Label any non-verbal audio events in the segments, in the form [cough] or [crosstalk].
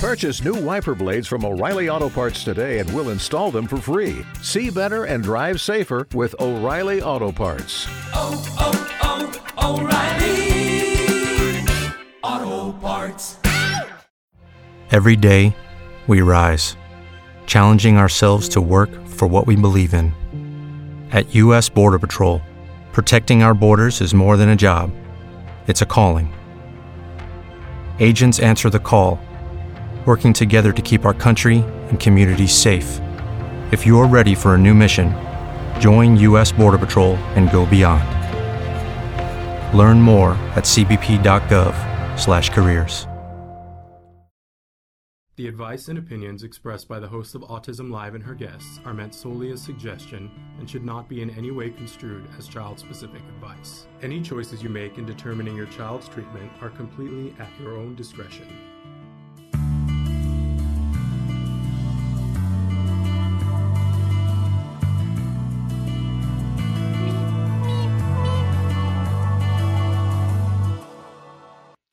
Purchase new wiper blades from O'Reilly Auto Parts today and we'll install them for free. See better and drive safer with O'Reilly Auto Parts. Oh, oh, oh, O'Reilly Auto Parts. Every day, we rise, challenging ourselves to work for what we believe in. At U.S. Border Patrol, protecting our borders is more than a job, it's a calling. Agents answer the call, working together to keep our country and communities safe. If you're ready for a new mission, join U.S. Border Patrol and go beyond. Learn more at cbp.gov/careers. The advice and opinions expressed by the host of Autism Live and her guests are meant solely as suggestion and should not be in any way construed as child specific advice. Any choices you make in determining your child's treatment are completely at your own discretion.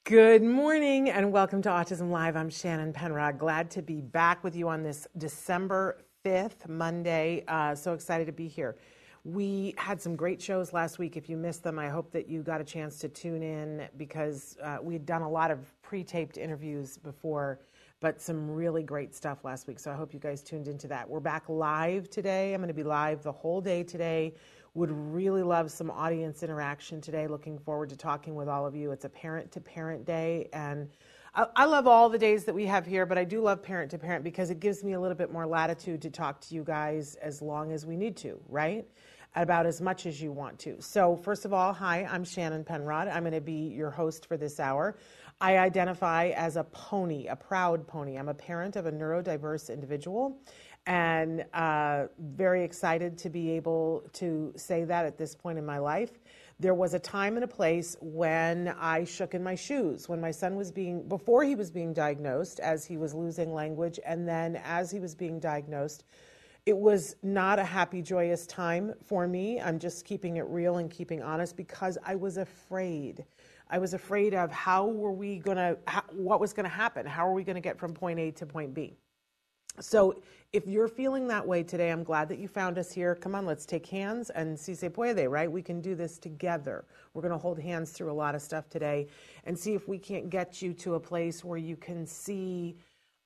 Good morning and welcome to Autism Live. I'm Shannon Penrod. Glad to be back with you on this December 5th, Monday. Uh, so excited to be here. We had some great shows last week. If you missed them, I hope that you got a chance to tune in because uh, we had done a lot of pre taped interviews before, but some really great stuff last week. So I hope you guys tuned into that. We're back live today. I'm going to be live the whole day today. Would really love some audience interaction today. Looking forward to talking with all of you. It's a parent to parent day, and I, I love all the days that we have here, but I do love parent to parent because it gives me a little bit more latitude to talk to you guys as long as we need to, right? About as much as you want to. So, first of all, hi, I'm Shannon Penrod. I'm going to be your host for this hour. I identify as a pony, a proud pony. I'm a parent of a neurodiverse individual and uh, very excited to be able to say that at this point in my life. There was a time and a place when I shook in my shoes, when my son was being, before he was being diagnosed, as he was losing language, and then as he was being diagnosed. It was not a happy, joyous time for me. I'm just keeping it real and keeping honest because I was afraid. I was afraid of how were we going to, what was going to happen? How are we going to get from point A to point B? So if you're feeling that way today, I'm glad that you found us here. Come on, let's take hands and si se puede, right? We can do this together. We're going to hold hands through a lot of stuff today and see if we can't get you to a place where you can see,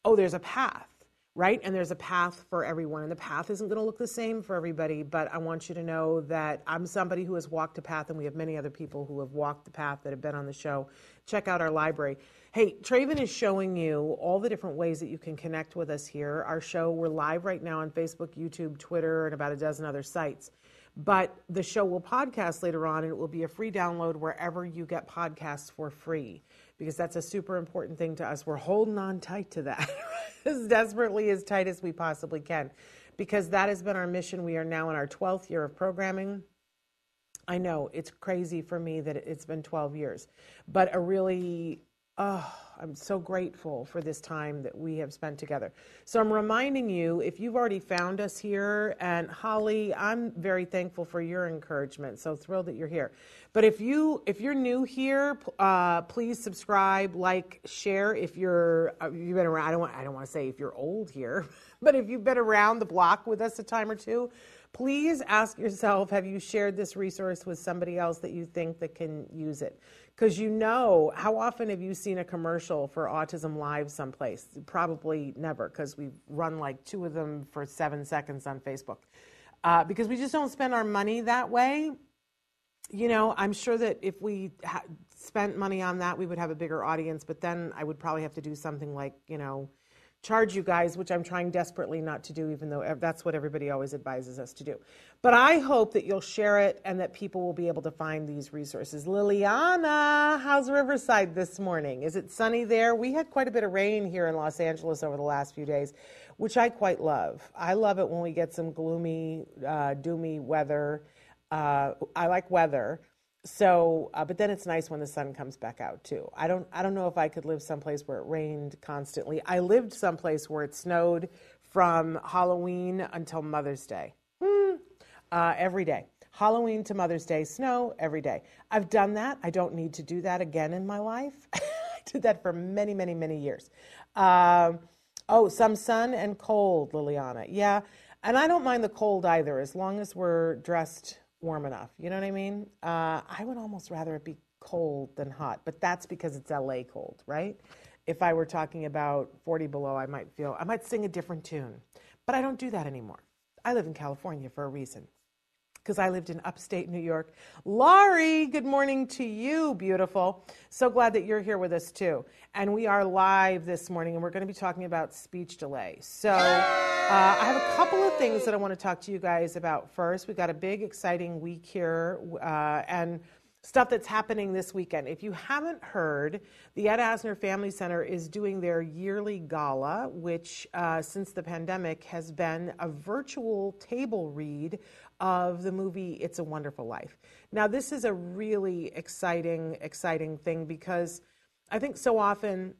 oh, there's a path, right? And there's a path for everyone. And the path isn't going to look the same for everybody, but I want you to know that I'm somebody who has walked a path, and we have many other people who have walked the path that have been on the show. Check out our library. Hey, Traven is showing you all the different ways that you can connect with us here. Our show, we're live right now on Facebook, YouTube, Twitter, and about a dozen other sites. But the show will podcast later on, and it will be a free download wherever you get podcasts for free, because that's a super important thing to us. We're holding on tight to that [laughs] as desperately as tight as we possibly can, because that has been our mission. We are now in our 12th year of programming. I know it's crazy for me that it's been 12 years, but a really Oh, I'm so grateful for this time that we have spent together. So I'm reminding you, if you've already found us here, and Holly, I'm very thankful for your encouragement. So thrilled that you're here. But if you if you're new here, uh, please subscribe, like, share. If you're uh, you've been around, I don't want I don't want to say if you're old here, [laughs] but if you've been around the block with us a time or two, please ask yourself: Have you shared this resource with somebody else that you think that can use it? Because you know, how often have you seen a commercial for Autism Live someplace? Probably never, because we run like two of them for seven seconds on Facebook. Uh, because we just don't spend our money that way. You know, I'm sure that if we ha- spent money on that, we would have a bigger audience, but then I would probably have to do something like, you know, charge you guys, which I'm trying desperately not to do, even though that's what everybody always advises us to do. But I hope that you'll share it and that people will be able to find these resources. Liliana, how's Riverside this morning? Is it sunny there? We had quite a bit of rain here in Los Angeles over the last few days, which I quite love. I love it when we get some gloomy, uh, doomy weather. Uh, I like weather so uh, but then it's nice when the sun comes back out too. I don't i don't know if i could live someplace where it rained constantly. I lived someplace where it snowed from halloween until mother's day. Hmm. uh, every day. Halloween to mother's day snow every day. I've done that. I don't need to do that again in my life. [laughs] I did that for many, many, many years. Um, oh, some sun and cold, Liliana. Yeah, and I don't mind the cold either, as long as we're dressed warm enough. You know what I mean? Uh, I would almost rather it be cold than hot, but that's because it's LA cold, right? If I were talking about 40 below, I might feel, I might sing a different tune, but I don't do that anymore. I live in California for a reason because I lived in upstate New York. Laurie, good morning to you, beautiful. So glad that you're here with us too. And we are live this morning, and we're going to be talking about speech delay. So uh, I have a couple of things that I want to talk to you guys about first. We've got a big, exciting week here, uh, and stuff that's happening this weekend. If you haven't heard, the Ed Asner Family Center is doing their yearly gala, which uh, since the pandemic has been a virtual table read of the movie It's a Wonderful Life. Now, this is a really exciting, exciting thing because I think so often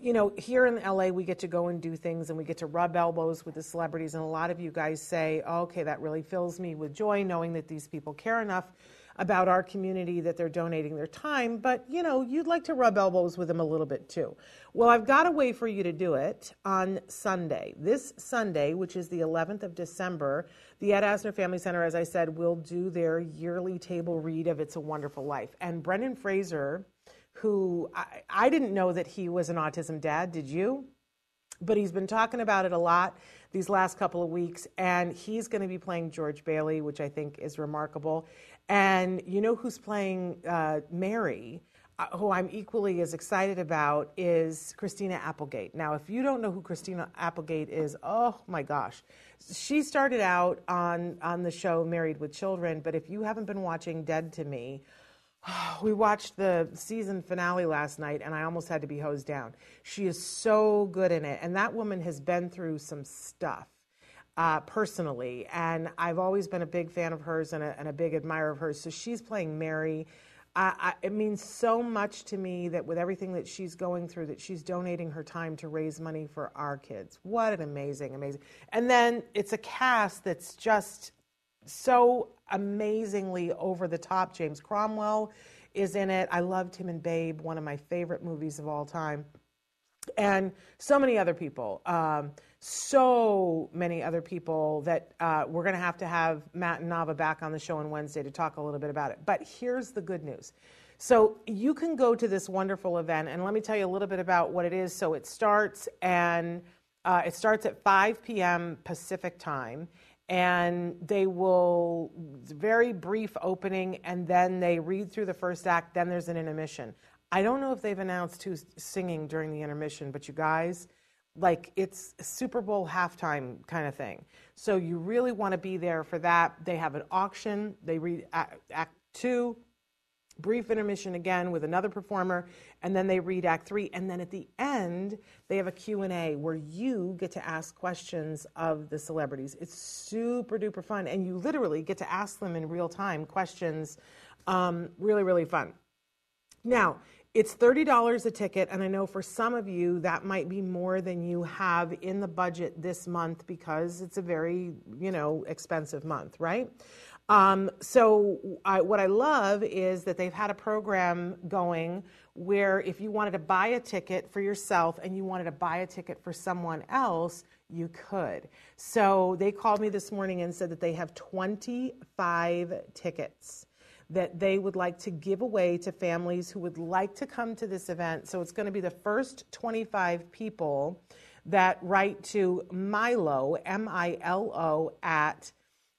you know, here in LA, we get to go and do things and we get to rub elbows with the celebrities. And a lot of you guys say, oh, okay, that really fills me with joy knowing that these people care enough about our community that they're donating their time, but you know, you'd like to rub elbows with them a little bit too. Well, I've got a way for you to do it on Sunday. This Sunday, which is the 11th of December, the Ed Asner Family Center, as I said, will do their yearly table read of It's a Wonderful Life. And Brendan Fraser, who I, I didn't know that he was an autism dad, did you? But he's been talking about it a lot these last couple of weeks, and he's going to be playing George Bailey, which I think is remarkable. And you know who's playing uh, Mary? Uh, who I'm equally as excited about is Christina Applegate. Now, if you don't know who Christina Applegate is, oh my gosh. She started out on, on the show Married with Children, but if you haven't been watching Dead to Me, [sighs] we watched the season finale last night and I almost had to be hosed down. She is so good in it. And that woman has been through some stuff uh, personally. And I've always been a big fan of hers and a, and a big admirer of hers. So she's playing Mary. I, I, it means so much to me that with everything that she's going through, that she's donating her time to raise money for our kids. What an amazing, amazing. And then it's a cast that's just so amazingly over the top. James Cromwell is in it. I loved him in Babe, one of my favorite movies of all time. And so many other people. Um, so many other people that uh, we're going to have to have Matt and Navah back on the show on Wednesday to talk a little bit about it. But here's the good news. So you can go to this wonderful event, and let me tell you a little bit about what it is. So it starts and uh, it starts at 5 p.m. Pacific time, and they will very brief opening, and then they read through the first act. Then there's an intermission. I don't know if they've announced who's singing during the intermission, but you guys like it's a Super Bowl halftime kind of thing. So you really want to be there for that. They have an auction. They read Act, act Two, brief intermission again with another performer, and then they read Act Three. And then at the end, they have a Q&A where you get to ask questions of the celebrities. It's super duper fun, and you literally get to ask them in real time questions. Um, really, really fun. Now, it's $30 a ticket, and I know for some of you that might be more than you have in the budget this month because it's a very, you know, expensive month, right? Um, so, I, what I love is that they've had a program going where if you wanted to buy a ticket for yourself and you wanted to buy a ticket for someone else, you could. So, they called me this morning and said that they have 25 tickets that they would like to give away to families who would like to come to this event. So it's going to be the first 25 people that write to Milo, M I L O, at,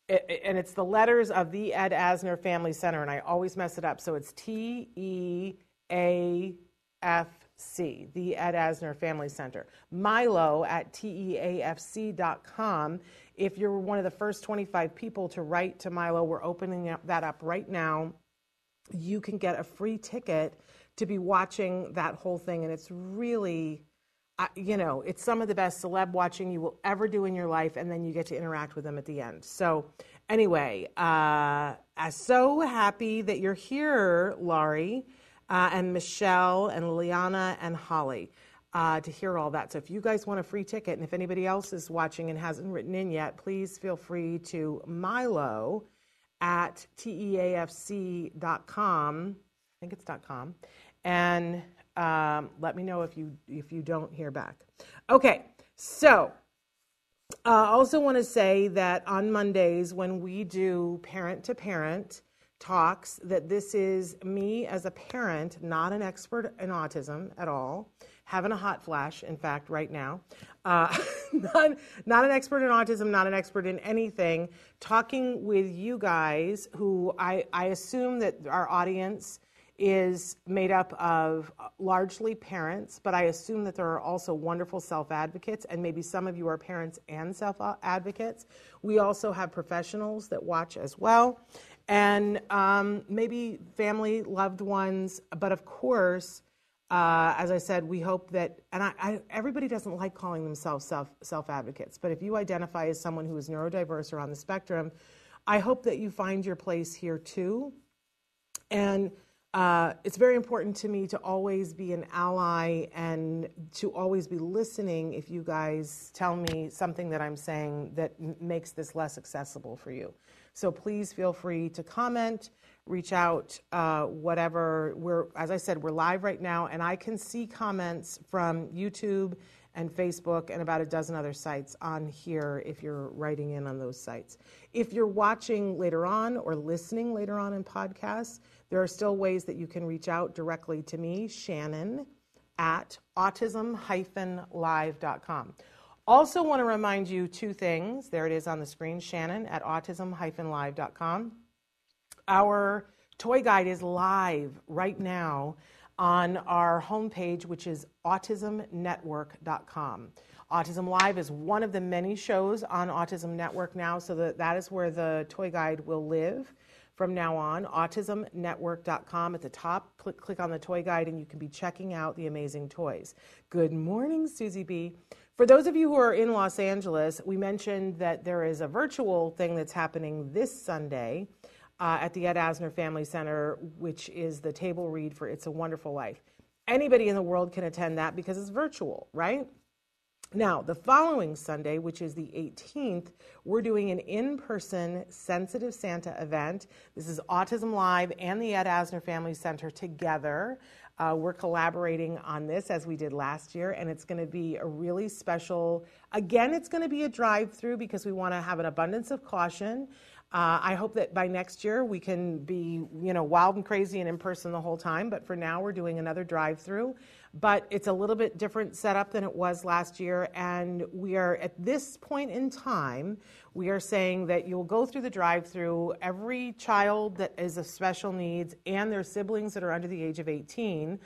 and it's the letters of the Ed Asner Family Center, and I always mess it up. So it's T E A F C, the Ed Asner Family Center. Milo at teafc.com if you're one of the first 25 people to write to Milo, we're opening that up right now. You can get a free ticket to be watching that whole thing. And it's really, you know, it's some of the best celeb watching you will ever do in your life. And then you get to interact with them at the end. So, anyway, uh, I'm so happy that you're here, Laurie, uh, and Michelle, and Liliana, and Holly uh, to hear all that. So if you guys want a free ticket, and if anybody else is watching and hasn't written in yet, please feel free to Milo at teafc.com. I think it's .com, and Um, let me know if you if you don't hear back. Okay, so I uh, also want to say that on Mondays when we do parent to parent talks, that this is me as a parent, not an expert in autism at all, having a hot flash, in fact, right now. Uh, [laughs] not, not an expert in autism, not an expert in anything, talking with you guys who I, I assume that our audience is made up of largely parents, but I assume that there are also wonderful self advocates, and maybe some of you are parents and self advocates. We also have professionals that watch as well, and um, maybe family, loved ones, but of course, uh, as I said, we hope that, and I, I, everybody doesn't like calling themselves self self advocates, but if you identify as someone who is neurodiverse or on the spectrum, I hope that you find your place here too. And uh, it's very important to me to always be an ally and to always be listening if you guys tell me something that I'm saying that m- makes this less accessible for you. So please feel free to comment reach out, uh, whatever. We're, as I said, we're live right now, and I can see comments from YouTube and Facebook and about a dozen other sites on here if you're writing in on those sites. If you're watching later on or listening later on in podcasts, there are still ways that you can reach out directly to me, Shannon, at autism-live.com. Also, want to remind you two things. There it is on the screen, Shannon at autism-live.com. Our toy guide is live right now on our homepage, which is autismnetwork.com. Autism Live is one of the many shows on Autism Network now, so that, that is where the toy guide will live from now on. AutismNetwork.com at the top, click, click on the toy guide, and you can be checking out the amazing toys. Good morning, Susie B. For those of you who are in Los Angeles, we mentioned that there is a virtual thing that's happening this Sunday uh, at the Ed Asner Family Center, which is the table read for It's a Wonderful Life. Anybody in the world can attend that because it's virtual, right? Now, the following Sunday, which is the 18th, we're doing an in person Sensitive Santa event. This is Autism Live and the Ed Asner Family Center together. Uh, we're collaborating on this as we did last year, and it's going to be a really special. Again, it's going to be a drive through because we want to have an abundance of caution. Uh, I hope that by next year we can be, you know, wild and crazy and in person the whole time. But for now, we're doing another drive-through. But it's a little bit different setup than it was last year, and we are at this point in time, we are saying that you'll go through the drive-through. Every child that is of special needs and their siblings that are under the age of 18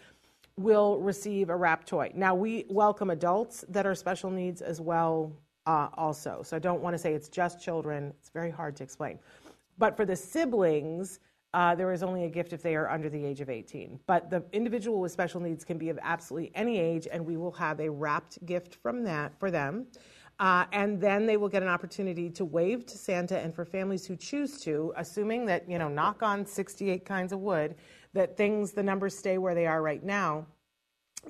will receive a wrap toy. Now we welcome adults that are special needs as well uh, also. So I don't want to say it's just children. It's very hard to explain. But for the siblings, uh, there is only a gift if they are under the age of 18. But the individual with special needs can be of absolutely any age, and we will have a wrapped gift from that for them. Uh, and then they will get an opportunity to wave to Santa, and for families who choose to, assuming that, you know, knock on 68 kinds of wood, that things, the numbers stay where they are right now,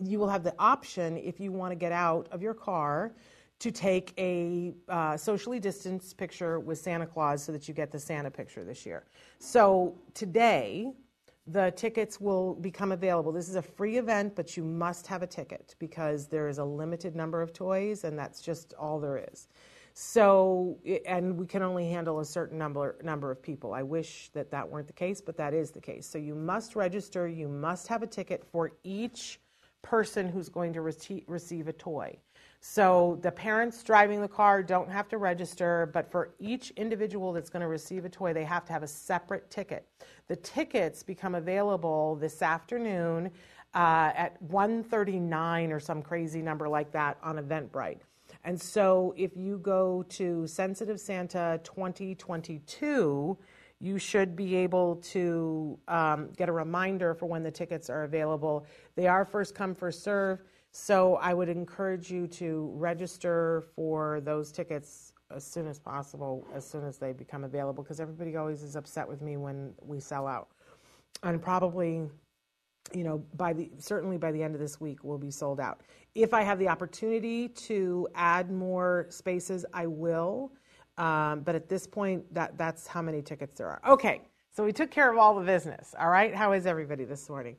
you will have the option if you want to get out of your car to take a uh, socially distanced picture with Santa Claus so that you get the Santa picture this year. So today, the tickets will become available. This is a free event, but you must have a ticket because there is a limited number of toys, and that's just all there is. So, and we can only handle a certain number number of people. I wish that that weren't the case, but that is the case. So you must register. You must have a ticket for each person who's going to rece- receive a toy. So the parents driving the car don't have to register, but for each individual that's going to receive a toy, they have to have a separate ticket. The tickets become available this afternoon uh, at 139 or some crazy number like that on Eventbrite. And so if you go to Sensitive Santa 2022, you should be able to um, get a reminder for when the tickets are available. They are first come, first serve. So I would encourage you to register for those tickets as soon as possible, as soon as they become available, because everybody always is upset with me when we sell out. And probably, you know, by the certainly by the end of this week, we'll be sold out. If I have the opportunity to add more spaces, I will. Um, but at this point, that that's how many tickets there are. Okay, so we took care of all the business. All right, how is everybody this morning?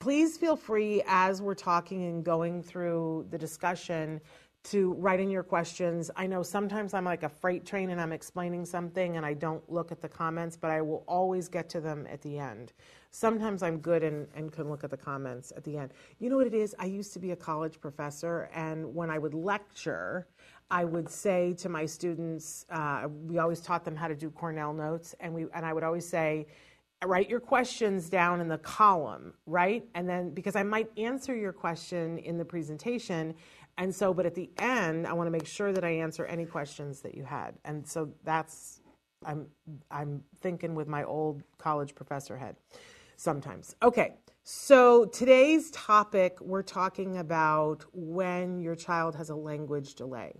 Please feel free as we're talking and going through the discussion to write in your questions. I know sometimes I'm like a freight train and I'm explaining something and I don't look at the comments, but I will always get to them at the end. Sometimes I'm good and, and can look at the comments at the end. You know what it is? I used to be a college professor, and when I would lecture, I would say to my students, uh, we always taught them how to do Cornell notes, and we and I would always say, write your questions down in the column, right? And then because I might answer your question in the presentation, and so, but at the end, I want to make sure that I answer any questions that you had. And so that's, I'm, I'm thinking with my old college professor head sometimes. Okay, so today's topic, we're talking about when your child has a language delay.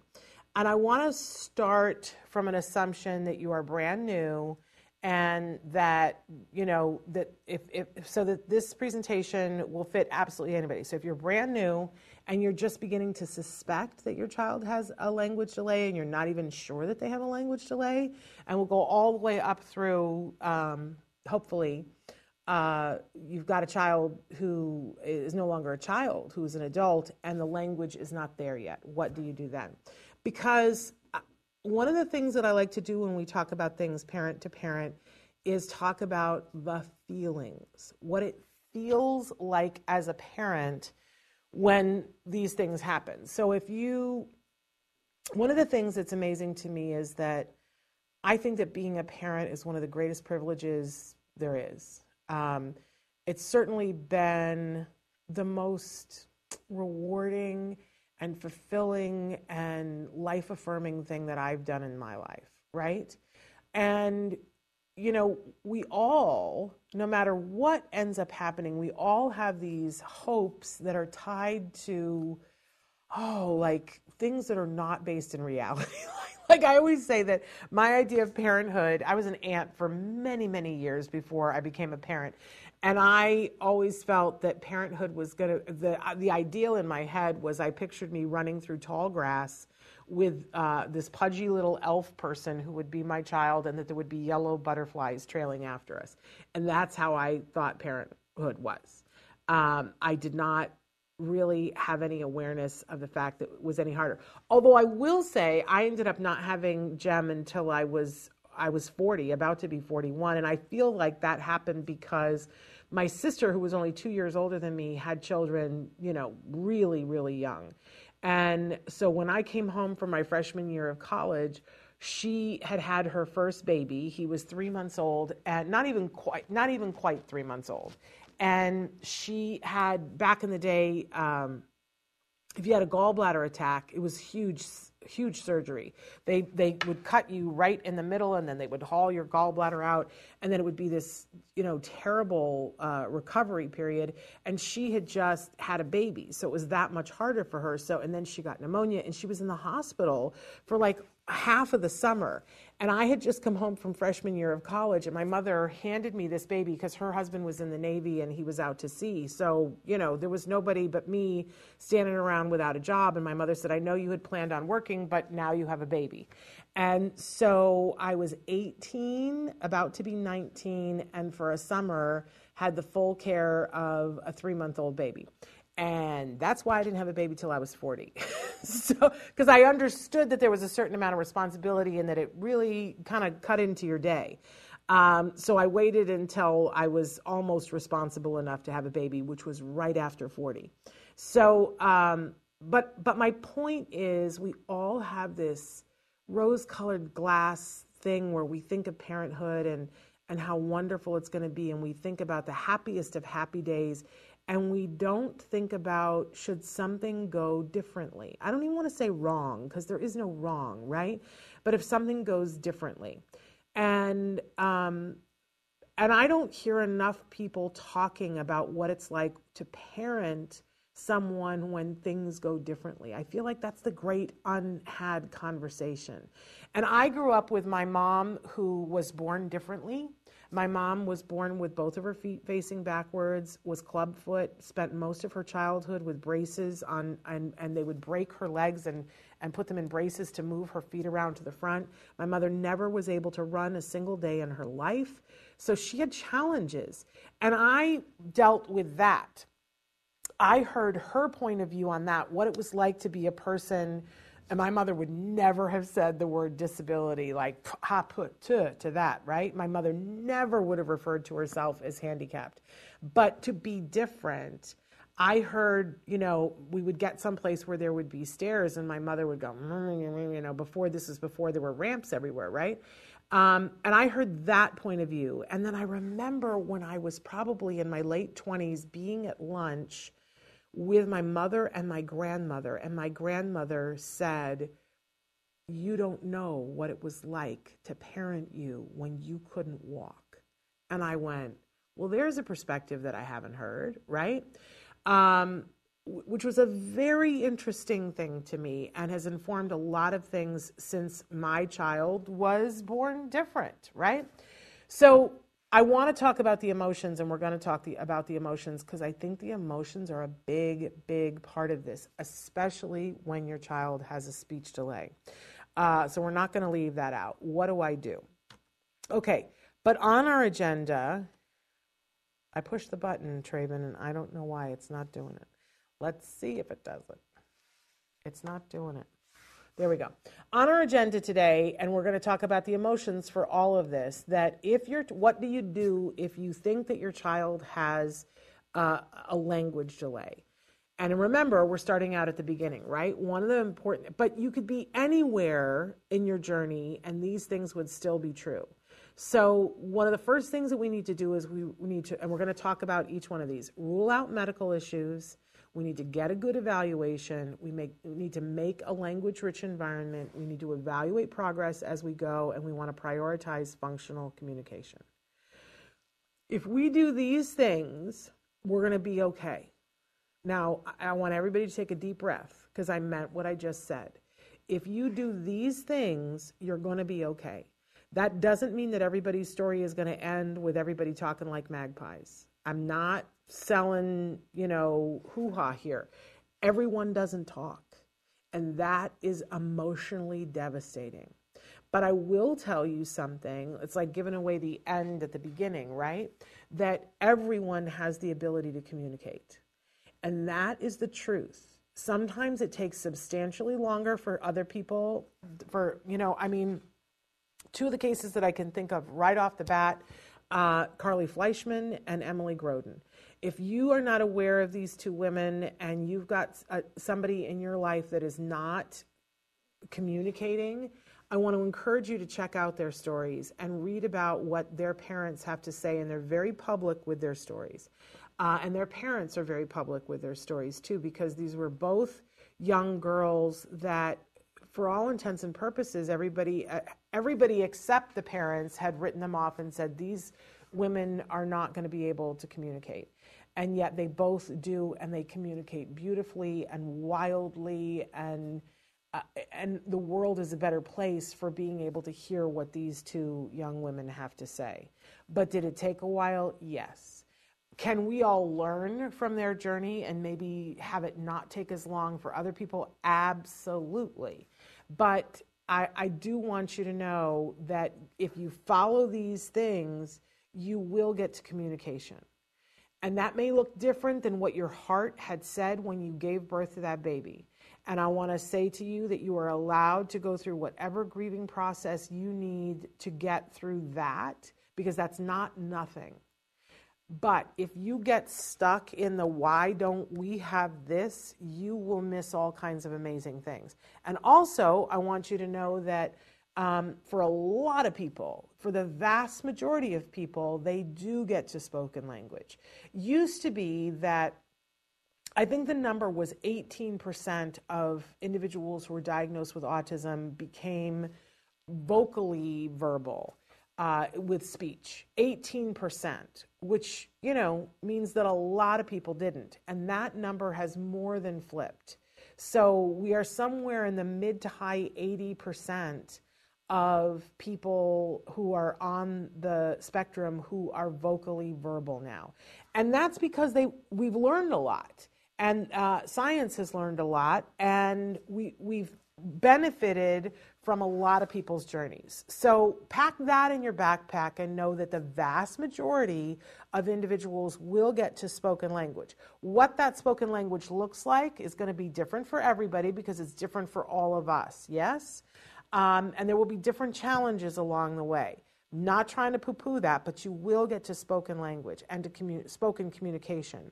And I want to start from an assumption that you are brand new and that you know that if, if so that this presentation will fit absolutely anybody. So if you're brand new and you're just beginning to suspect that your child has a language delay and you're not even sure that they have a language delay and we'll go all the way up through um, hopefully uh, you've got a child who is no longer a child who's an adult and the language is not there yet. What do you do then? Because one of the things that I like to do when we talk about things parent to parent is talk about the feelings, what it feels like as a parent when these things happen. So if you, one of the things that's amazing to me is that I think that being a parent is one of the greatest privileges there is. Um, it's certainly been the most rewarding and fulfilling and life affirming thing that I've done in my life, right? And, you know, we all, no matter what ends up happening, we all have these hopes that are tied to, oh, like things that are not based in reality. [laughs] like I always say that my idea of parenthood, I was an aunt for many, many years before I became a parent. And I always felt that parenthood was going to, the, the ideal in my head was I pictured me running through tall grass with uh, this pudgy little elf person who would be my child and that there would be yellow butterflies trailing after us. And that's how I thought parenthood was. Um, I did not really have any awareness of the fact that it was any harder. Although I will say I ended up not having Jem until I was I was 40, about to be 41, and I feel like that happened because my sister, who was only two years older than me, had children, you know, really, really young. And so when I came home from my freshman year of college, she had had her first baby. He was three months old, and not even quite, not even quite three months old. And she had back in the day, um, if you had a gallbladder attack, it was huge huge surgery. They they would cut you right in the middle, and then they would haul your gallbladder out, and then it would be this you know terrible uh, recovery period. And she had just had a baby, so it was that much harder for her. So and then she got pneumonia, and she was in the hospital for like half of the summer. And I had just come home from freshman year of college, and my mother handed me this baby because her husband was in the Navy and he was out to sea. So, you know, there was nobody but me standing around without a job. And my mother said, I know you had planned on working, but now you have a baby. And so I was 18, about to be 19, and for a summer had the full care of a three month old baby and that's why I didn't have a baby till I was 40. [laughs] so, because I understood that there was a certain amount of responsibility and that it really kind of cut into your day. Um, so I waited until I was almost responsible enough to have a baby, which was right after 40. So, um, but but my point is, we all have this rose-colored glass thing where we think of parenthood and and how wonderful it's going to be, and we think about the happiest of happy days and we don't think about should something go differently. I don't even want to say wrong because there is no wrong, right? But if something goes differently, and um, and I don't hear enough people talking about what it's like to parent someone when things go differently. I feel like that's the great unhad conversation. And I grew up with my mom who was born differently my mom was born with both of her feet facing backwards, was clubfoot, spent most of her childhood with braces on, and, and they would break her legs and, and put them in braces to move her feet around to the front. My mother never was able to run a single day in her life. So she had challenges. And I dealt with that. I heard her point of view on that, what it was like to be a person. And my mother would never have said the word disability, like ha put to, to that, right? My mother never would have referred to herself as handicapped. But to be different, I heard, you know, we would get someplace where there would be stairs, and my mother would go, you know, before this is before there were ramps everywhere, right? Um, and I heard that point of view. And then I remember when I was probably in my late 20s being at lunch with my mother and my grandmother. And my grandmother said, You don't know what it was like to parent you when you couldn't walk. And I went, Well, there's a perspective that I haven't heard, right? um, which was a very interesting thing to me and has informed a lot of things since my child was born different, right? So I want to talk about the emotions, and we're going to talk the, about the emotions because I think the emotions are a big, big part of this, especially when your child has a speech delay. Uh, so we're not going to leave that out. What do I do? Okay, but on our agenda I pushed the button, Traven, and I don't know why it's not doing it. Let's see if it does it. It's not doing it. There we go. On our agenda today, and we're going to talk about the emotions for all of this. That if you're, what do you do if you think that your child has uh, a language delay? And remember, we're starting out at the beginning, right? One of the important, but you could be anywhere in your journey, and these things would still be true. So, one of the first things that we need to do is we, we need to, and we're going to talk about each one of these rule out medical issues. We need to get a good evaluation. We, make, we need to make a language rich environment. We need to evaluate progress as we go, and we want to prioritize functional communication. If we do these things, we're going to be okay. Now, I want everybody to take a deep breath because I meant what I just said. If you do these things, you're going to be okay. That doesn't mean that everybody's story is going to end with everybody talking like magpies. I'm not selling, you know, hoo ha here. Everyone doesn't talk. And that is emotionally devastating. But I will tell you something. It's like giving away the end at the beginning, right? That everyone has the ability to communicate. And that is the truth. Sometimes it takes substantially longer for other people, for, you know, I mean, two of the cases that I can think of right off the bat uh, Carly Fleischmann and Emily Grodin. If you are not aware of these two women and you've got uh, somebody in your life that is not communicating, I want to encourage you to check out their stories and read about what their parents have to say, and they're very public with their stories. Uh, and their parents are very public with their stories too, because these were both young girls that for all intents and purposes, everybody, uh, everybody except the parents had written them off and said these women are not going to be able to communicate. And yet they both do, and they communicate beautifully and wildly, and uh, and the world is a better place for being able to hear what these two young women have to say. But did it take a while? Yes. Can we all learn from their journey and maybe have it not take as long for other people? Absolutely. But I, I do want you to know that if you follow these things, you will get to communication. And that may look different than what your heart had said when you gave birth to that baby. And I want to say to you that you are allowed to go through whatever grieving process you need to get through that because that's not nothing. But if you get stuck in the why don't we have this, you will miss all kinds of amazing things. And also, I want you to know that um, for a lot of people, for the vast majority of people, they do get to spoken language. Used to be that I think the number was 18% of individuals who were diagnosed with autism became vocally verbal uh, with speech 18%, which, you know, means that a lot of people didn't. And that number has more than flipped. So we are somewhere in the mid to high 80% of people who are on the spectrum who are vocally verbal now. And that's because they we've learned a lot. And uh, science has learned a lot, and we, we've benefited from a lot of people's journeys. So pack that in your backpack and know that the vast majority of individuals will get to spoken language. What that spoken language looks like is going to be different for everybody because it's different for all of us, yes? Um, and there will be different challenges along the way. Not trying to poo poo that, but you will get to spoken language and to spoken communication.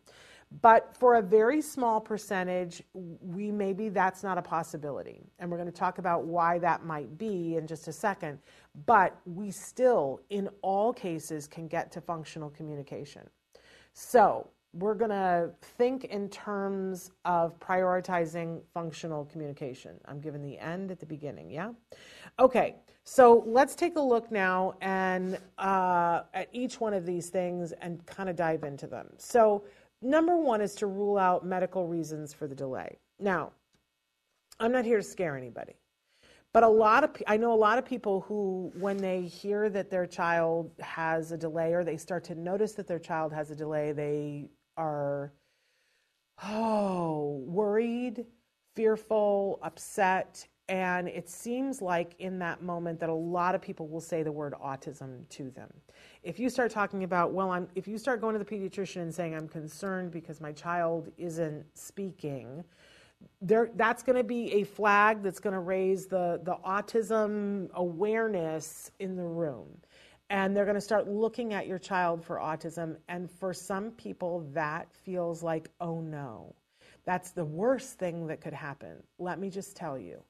But for a very small percentage, we maybe that's not a possibility. And we're going to talk about why that might be in just a second. But we still, in all cases, can get to functional communication. So we're going to think in terms of prioritizing functional communication. I'm giving the end at the beginning, yeah? Okay, so let's take a look now and uh, at each one of these things and kind of dive into them. So Number one is to rule out medical reasons for the delay. Now, I'm not here to scare anybody, but a lot of I know a lot of people who, when they hear that their child has a delay or they start to notice that their child has a delay, they are oh worried, fearful, upset, and it seems like in that moment that a lot of people will say the word autism to them. If you start talking about, well, I'm, if you start going to the pediatrician and saying, I'm concerned because my child isn't speaking, there, that's going to be a flag that's going to raise the, the autism awareness in the room. And they're going to start looking at your child for autism. And for some people, that feels like, oh no, that's the worst thing that could happen. Let me just tell you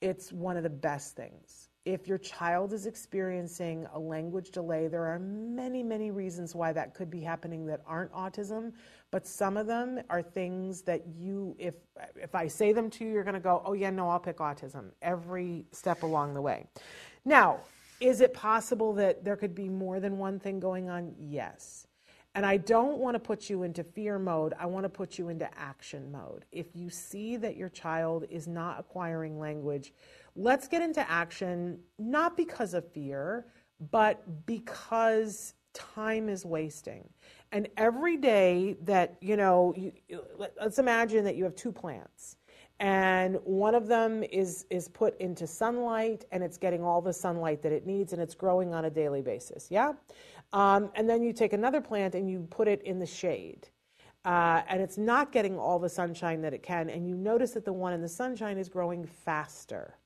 it's one of the best things. If your child is experiencing a language delay, there are many, many reasons why that could be happening that aren't autism, but some of them are things that you, if, if I say them to you, you're going to go, oh, yeah, no, I'll pick autism every step along the way. Now, is it possible that there could be more than one thing going on? Yes. And I don't want to put you into fear mode. I want to put you into action mode. If you see that your child is not acquiring language, let's get into action, not because of fear, but because time is wasting. And every day that, you know, you, let's imagine that you have two plants and one of them is is put into sunlight and it's getting all the sunlight that it needs and it's growing on a daily basis yeah um, and then you take another plant and you put it in the shade. Uh, and it's not getting all the sunshine that it can. And you notice that the one in the sunshine is growing faster,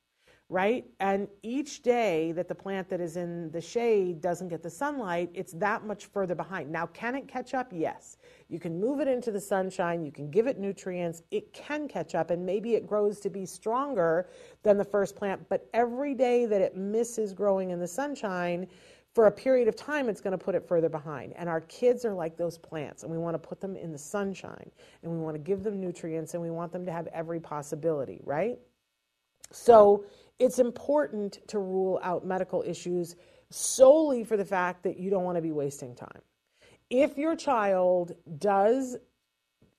right? And each day that the plant that is in the shade doesn't get the sunlight, it's that much further behind. Now, can it catch up? Yes. You can move it into the sunshine, you can give it nutrients, it can catch up, and maybe it grows to be stronger than the first plant. But every day that it misses growing in the sunshine, for a period of time, it's going to put it further behind. And our kids are like those plants, and we want to put them in the sunshine, and we want to give them nutrients, and we want them to have every possibility, right? So it's important to rule out medical issues solely for the fact that you don't want to be wasting time. If your child does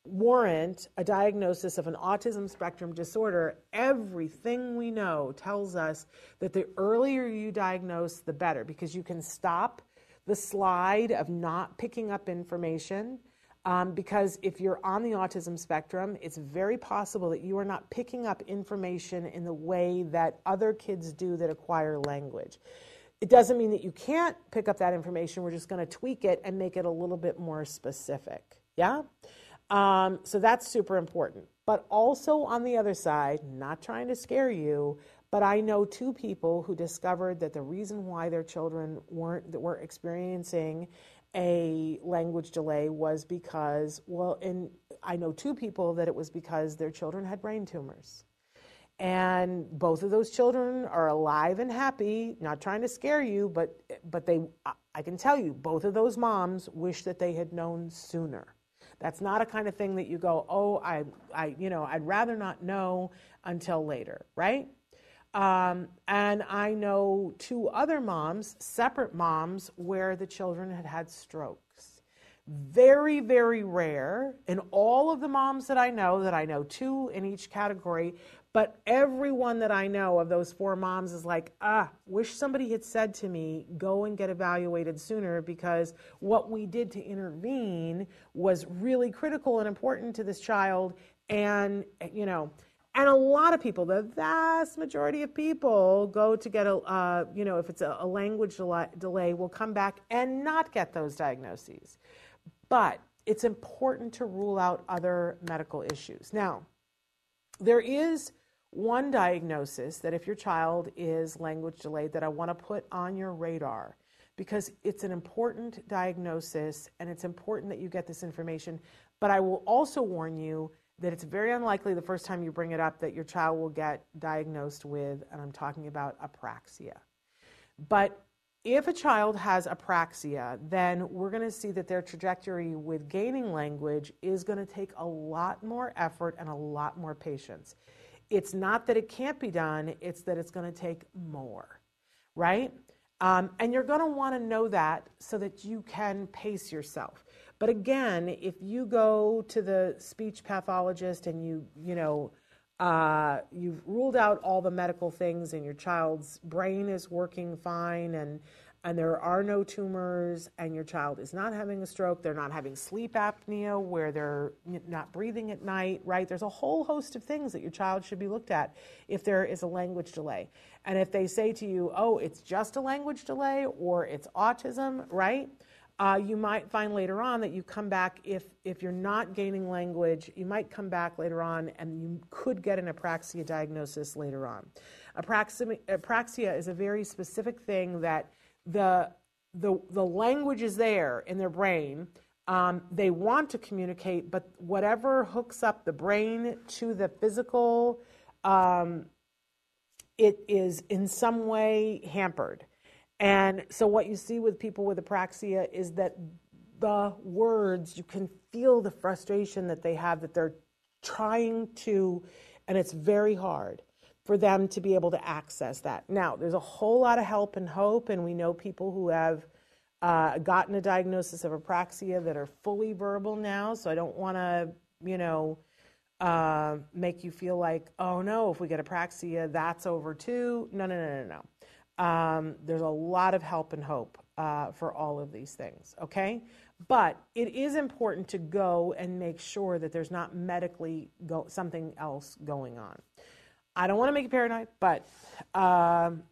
warrant a diagnosis of an autism spectrum disorder, everything we know tells us that the earlier you diagnose, the better, because you can stop the slide of not picking up information. Um, because if you're on the autism spectrum, it's very possible that you are not picking up information in the way that other kids do that acquire language. It doesn't mean that you can't pick up that information. We're just going to tweak it and make it a little bit more specific. Yeah? Um, so that's super important. But also on the other side, not trying to scare you, but I know two people who discovered that the reason why their children weren't were experiencing a language delay was because, well, and I know two people that it was because their children had brain tumors. And both of those children are alive and happy, not trying to scare you, but but they I can tell you, both of those moms wish that they had known sooner. That's not a kind of thing that you go, oh, I, I, you know, I'd rather not know until later, right? Um, and I know two other moms, separate moms, where the children had had strokes. Very, very rare. And all of the moms that I know, that I know two in each category, but everyone that I know of those four moms is like, ah, wish somebody had said to me, go and get evaluated sooner because what we did to intervene was really critical and important to this child. And, you know, and a lot of people, the vast majority of people, go to get a, uh, you know, if it's a, a language delay, will come back and not get those diagnoses. But it's important to rule out other medical issues. Now, there is one diagnosis that if your child is language delayed that I want to put on your radar because it's an important diagnosis and it's important that you get this information. But I will also warn you that it's very unlikely the first time you bring it up that your child will get diagnosed with, and I'm talking about apraxia. But if a child has apraxia, then we're going to see that their trajectory with gaining language is going to take a lot more effort and a lot more patience. It's not that it can't be done, it's that it's going to take more, right? Um, and you're going to want to know that so that you can pace yourself. But again, if you go to the speech pathologist and you, you know, uh, you've ruled out all the medical things and your child's brain is working fine and and there are no tumors and your child is not having a stroke they're not having sleep apnea where they're not breathing at night right? There's a whole host of things that your child should be looked at if there is a language delay. And if they say to you oh it's just a language delay or it's autism right uh, you might find later on that you come back if if you're not gaining language you might come back later on and you could get an apraxia diagnosis later on apraxia, apraxia is a very specific thing that the the the language is there in their brain. Um, they want to communicate, but whatever hooks up the brain to the physical, um, it is in some way hampered. And so, what you see with people with apraxia is that the words, you can feel the frustration that they have, that they're trying to, and it's very hard for them to be able to access that. Now, there's a whole lot of help and hope, and we know people who have uh, gotten a diagnosis of apraxia that are fully verbal now. So I don't want to, you know, uh, make you feel like, oh no, if we get apraxia, that's over too. No, no, no, no, no. Um, there's a lot of help and hope uh, for all of these things, okay? But it is important to go and make sure that there's not medically go- something else going on. I don't want to make you paranoid, but um,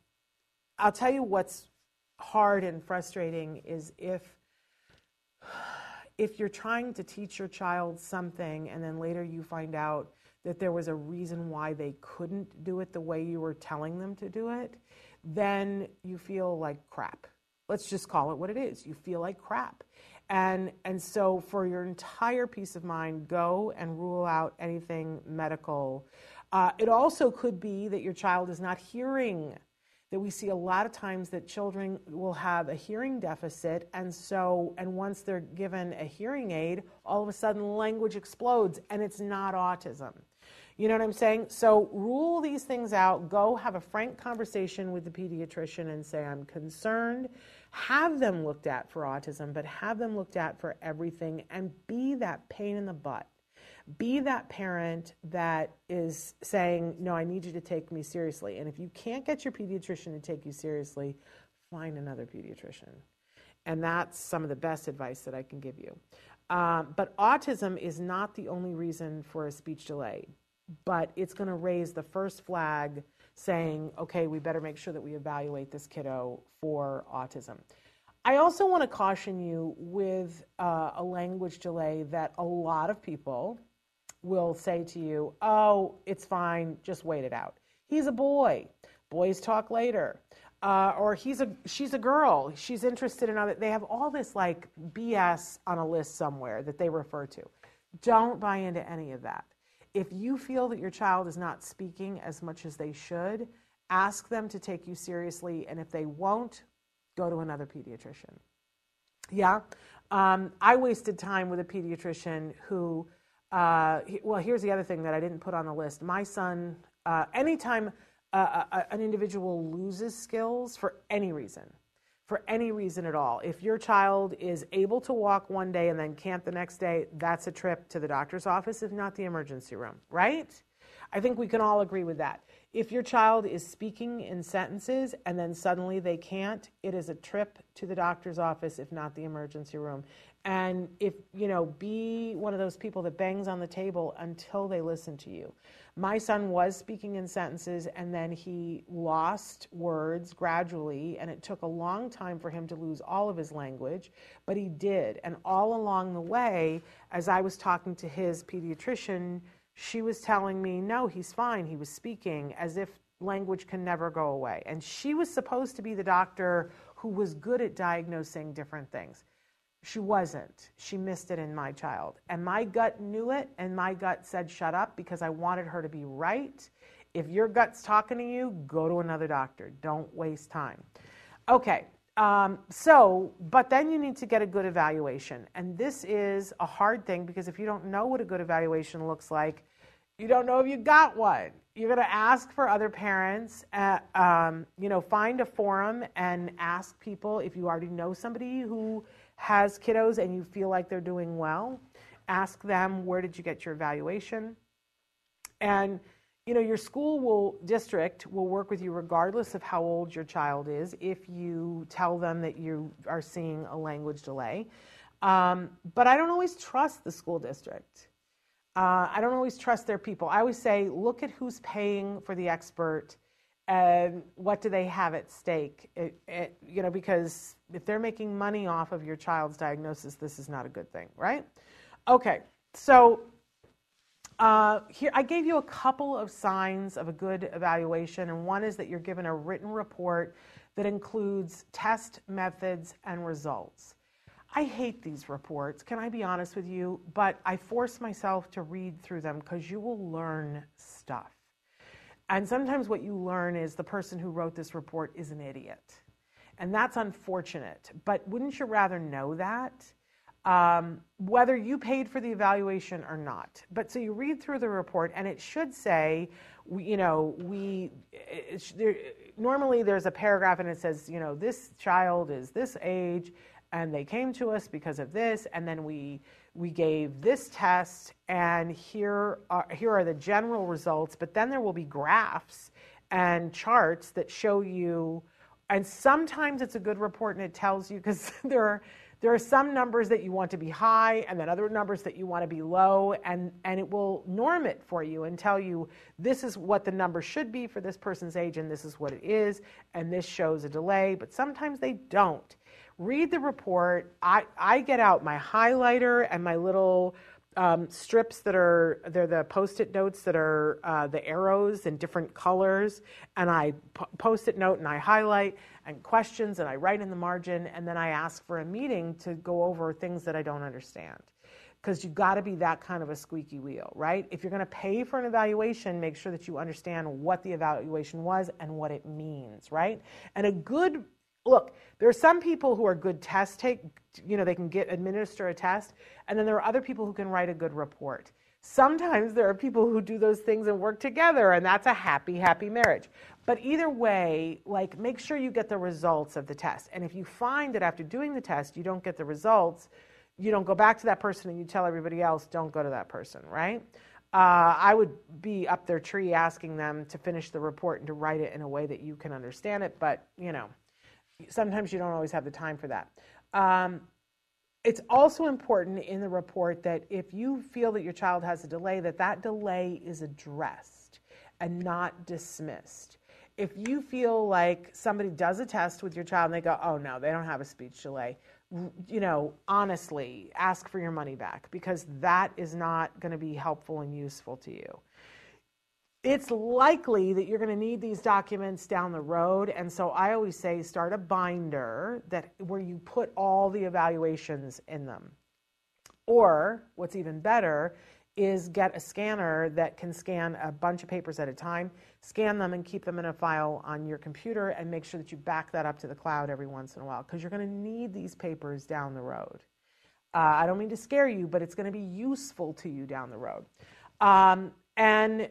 I'll tell you what's hard and frustrating is if if you're trying to teach your child something and then later you find out that there was a reason why they couldn't do it the way you were telling them to do it, then you feel like crap. Let's just call it what it is. You feel like crap. And and so for your entire peace of mind, go and rule out anything medical uh, it also could be that your child is not hearing. That we see a lot of times that children will have a hearing deficit, and so, and once they're given a hearing aid, all of a sudden language explodes, and it's not autism. You know what I'm saying? So rule these things out. Go have a frank conversation with the pediatrician and say, I'm concerned. Have them looked at for autism, but have them looked at for everything and be that pain in the butt be that parent that is saying, No, I need you to take me seriously. And if you can't get your pediatrician to take you seriously, find another pediatrician. And that's some of the best advice that I can give you. Um, but autism is not the only reason for a speech delay, but it's going to raise the first flag saying, okay, we better make sure that we evaluate this kiddo for autism. I also want to caution you with uh, a language delay that a lot of people, will say to you, oh, it's fine, just wait it out. He's a boy. Boys talk later. Uh, or he's a she's a girl. She's interested in other. They have all this like BS on a list somewhere that they refer to. Don't buy into any of that. If you feel that your child is not speaking as much as they should, ask them to take you seriously. And if they won't, go to another pediatrician. Yeah, um, I wasted time with a pediatrician who uh, well, here's the other thing that I didn't put on the list. My son, uh, anytime uh, uh, uh, an individual loses skills for any reason, for any reason at all. If your child is able to walk one day and then can't the next day, that's a trip to the doctor's office, if not the emergency room, right? I think we can all agree with that. If your child is speaking in sentences and then suddenly they can't, it is a trip to the doctor's office, if not the emergency room. And if, you know, be one of those people that bangs on the table until they listen to you. My son was speaking in sentences and then he lost words gradually, and it took a long time for him to lose all of his language, but he did. And all along the way, as I was talking to his pediatrician, she was telling me, no, he's fine. He was speaking as if language can never go away. And she was supposed to be the doctor who was good at diagnosing different things. She wasn't. She missed it in my child. And my gut knew it, and my gut said, shut up, because I wanted her to be right. If your gut's talking to you, go to another doctor. Don't waste time. Okay, um, so, but then you need to get a good evaluation. And this is a hard thing because if you don't know what a good evaluation looks like, you don't know if you got one. You're going to ask for other parents. Uh, um, you know, find a forum and ask people if you already know somebody who has kiddos and you feel like they're doing well, ask them where did you get your evaluation, and you know your school will district will work with you regardless of how old your child is if you tell them that you are seeing a language delay. Um, but I don't always trust the school district. Uh, I don't always trust their people. I always say, look at who's paying for the expert and what do they have at stake? It, it, you know, because if they're making money off of your child's diagnosis, this is not a good thing, right? Okay, so uh, here I gave you a couple of signs of a good evaluation, and one is that you're given a written report that includes test methods and results. I hate these reports, can I be honest with you? But I force myself to read through them because you will learn stuff. And sometimes what you learn is the person who wrote this report is an idiot. And that's unfortunate. But wouldn't you rather know that? Um, whether you paid for the evaluation or not. But so you read through the report, and it should say, you know, we there, normally there's a paragraph and it says, you know, this child is this age, and they came to us because of this, and then we we gave this test, and here are, here are the general results, but then there will be graphs and charts that show you, and sometimes it's a good report and it tells you, because [laughs] there are, there are some numbers that you want to be high and then other numbers that you want to be low, and, and it will norm it for you and tell you this is what the number should be for this person's age and this is what it is, and this shows a delay, but sometimes they don't read the report. I, I get out my highlighter and my little um, strips that are they're the post-it notes that are uh, the arrows in different colors. And i p- post-it note and i highlight and questions and i write in the margin. And then i ask for a meeting to go over things that i don't understand. Because you've got to be that kind of a squeaky wheel right? If you're going to pay for an evaluation make sure that you understand what the evaluation was and what it means right? And a good look, there are some people who are good test take, you know, they can get administer a test, and then there are other people who can write a good report. Sometimes there are people who do those things and work together, and that's a happy, happy marriage. But either way, like make sure you get the results of the test. And if you find that after doing the test you don't get the results, you don't go back to that person and you tell everybody else, don't go to that person, right? Uh, I would be up their tree asking them to finish the report and to write it in a way that you can understand it, but you know, sometimes you don't always have the time for that. Um, it's also important in the report that if you feel that your child has a delay, that that delay is addressed and not dismissed. If you feel like somebody does a test with your child and they go, oh no, they don't have a speech delay, you know, honestly, ask for your money back because that is not going to be helpful and useful to you it's likely that you're going to need these documents down the road and so i always say start a binder that where you put all the evaluations in them. Or what's even better is get a scanner that can scan a bunch of papers at a time scan them and keep them in a file on your computer and make sure that you back that up to the cloud every once in a while because you're going to need these papers down the road. Uh, i don't mean to scare you but it's going to be useful to you down the road. Um, and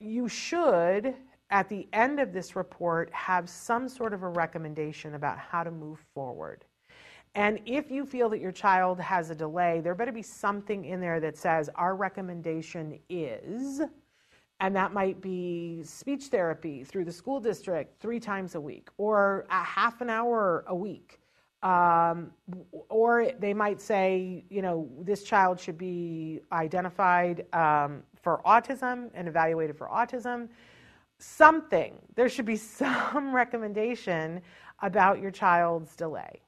you should at the end of this report have some sort of a recommendation about how to move forward. And if you feel that your child has a delay, there better be something in there that says our recommendation is, and that might be speech therapy through the school district three times a week or a half an hour a week. Um, or they might say, you know, this child should be identified um, for autism and evaluated for autism. Something, there should be [laughs] some recommendation about your child's delay.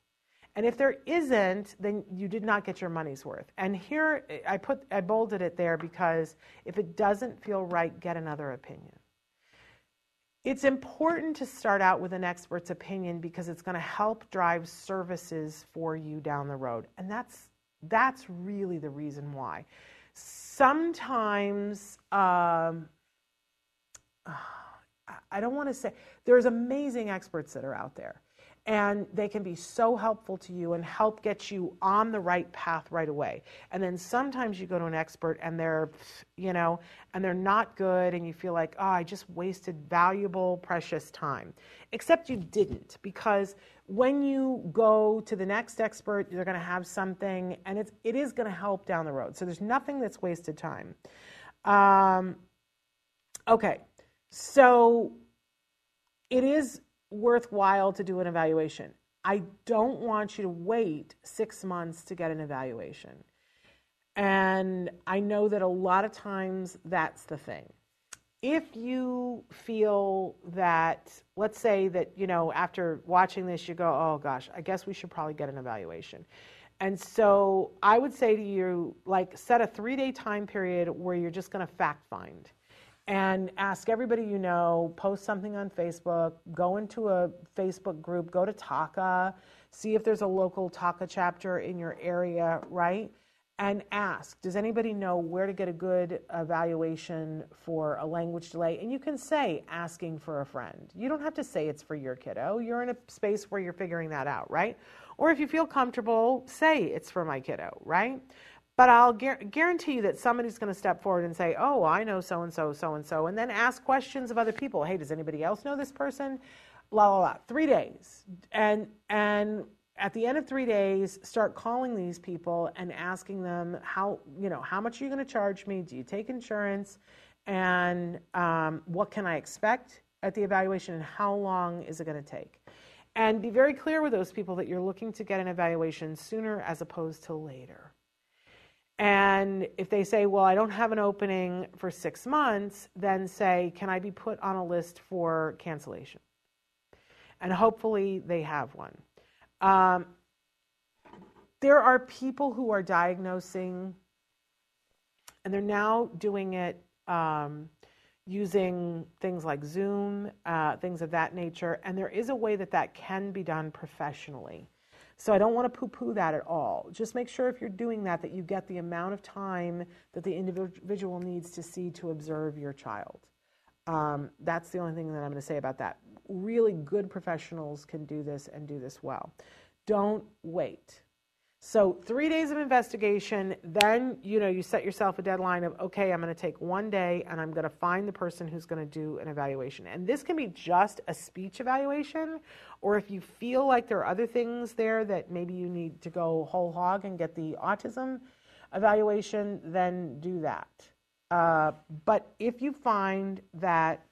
And if there isn't, then you did not get your money's worth. And here I put I bolded it there because if it doesn't feel right, get another opinion. It's important to start out with an expert's opinion because it's going to help drive services for you down the road. And that's that's really the reason why. Sometimes um, [sighs] I don't want to say there's amazing experts that are out there and they can be so helpful to you and help get you on the right path right away. And then sometimes you go to an expert and they're, you know, and they're not good and you feel like, oh, I just wasted valuable, precious time. Except you didn't because when you go to the next expert, they're going to have something and it's, it is going to help down the road. So there's nothing that's wasted time. Um, okay, so it is worthwhile to do an evaluation. I don't want you to wait six months to get an evaluation. And I know that a lot of times that's the thing. If you feel that, let's say that, you know, after watching this, you go, oh gosh, I guess we should probably get an evaluation. And so I would say to you, like, set a three day time period where you're just going to fact find and ask everybody you know, post something on Facebook, go into a Facebook group, go to TACA, see if there's a local TACA chapter in your area, right? And ask, does anybody know where to get a good evaluation for a language delay? And you can say asking for a friend. You don't have to say it's for your kiddo. You're in a space where you're figuring that out, right? Or if you feel comfortable, say it's for my kiddo, right? But I'll guarantee you that somebody's going to step forward and say, Oh, I know so and so, so and so, and then ask questions of other people. Hey, does anybody else know this person? La la la. Three days. And, and, at the end of three days, start calling these people and asking them how you know how much are you going to charge me? Do you take insurance? And um, what can I expect at the evaluation? And how long is it going to take? And be very clear with those people that you're looking to get an evaluation sooner as opposed to later. And if they say, well, I don't have an opening for six months, then say, can I be put on a list for cancellation? And hopefully they have one. Um, there are people who are diagnosing, and they're now doing it um, using things like Zoom, uh, things of that nature. And there is a way that that can be done professionally. So I don't want to poo poo that at all. Just make sure if you're doing that, that you get the amount of time that the individual needs to see to observe your child. Um, that's the only thing that I'm going to say about that. Really good professionals can do this and do this well. Don't wait. So three days of investigation, then you know you set yourself a deadline of okay, I'm going to take one day and I'm going to find the person who's going to do an evaluation. And this can be just a speech evaluation, or if you feel like there are other things there that maybe you need to go whole hog and get the autism evaluation, then do that. Uh, but if you find that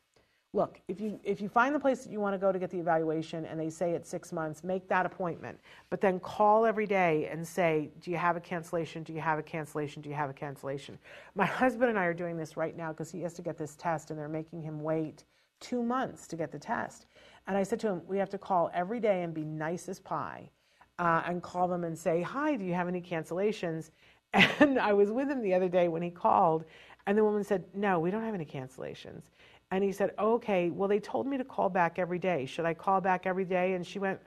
look, if you if you find the place that you want to go to get the evaluation and they say it's six months, make that appointment. But then call every day and say, do you have a cancellation? Do you have a cancellation? Do you have a cancellation? My [laughs] husband and I are doing this right now because he has to get this test and they're making him wait two months to get the test. And I said to him, we have to call every day and be nice as pie. Uh, and call them and say, Hi, do you have any cancellations? [laughs] And I was with him the other day when he called, and the woman said, No, we don't have any cancellations. And he said, Okay, well, they told me to call back every day. Should I call back every day? And she went.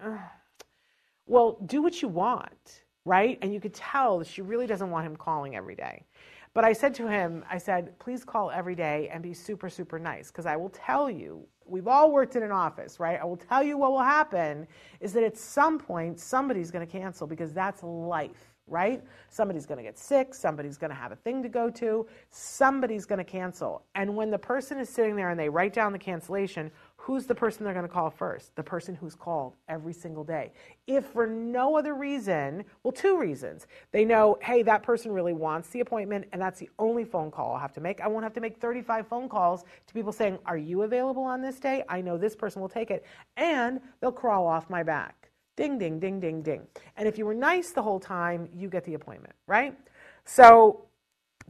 Well, do what you want, right? And you could tell she really doesn't want him calling every day. But I said to him, I said, please call every day and be super, super nice. Because I will tell you, we've all worked in an office, right? I will tell you what will happen is that at some point somebody's going to cancel because that's life right? Somebody's going to get sick, somebody's going to have a thing to go to, somebody's going to cancel. And when the person is sitting there and they write down the cancellation, who's the person they're going to call first? The person who's called every single day. If for no other reason, well, two reasons. They know, hey, that person really wants the appointment, and that's the only phone call I'll have to make. I won't have to make 35 phone calls to people saying, are you available on this day? I know this person will take it. And they'll crawl off my back. Ding, ding, ding, ding, ding. And if you were nice the whole time, you get the appointment, right? So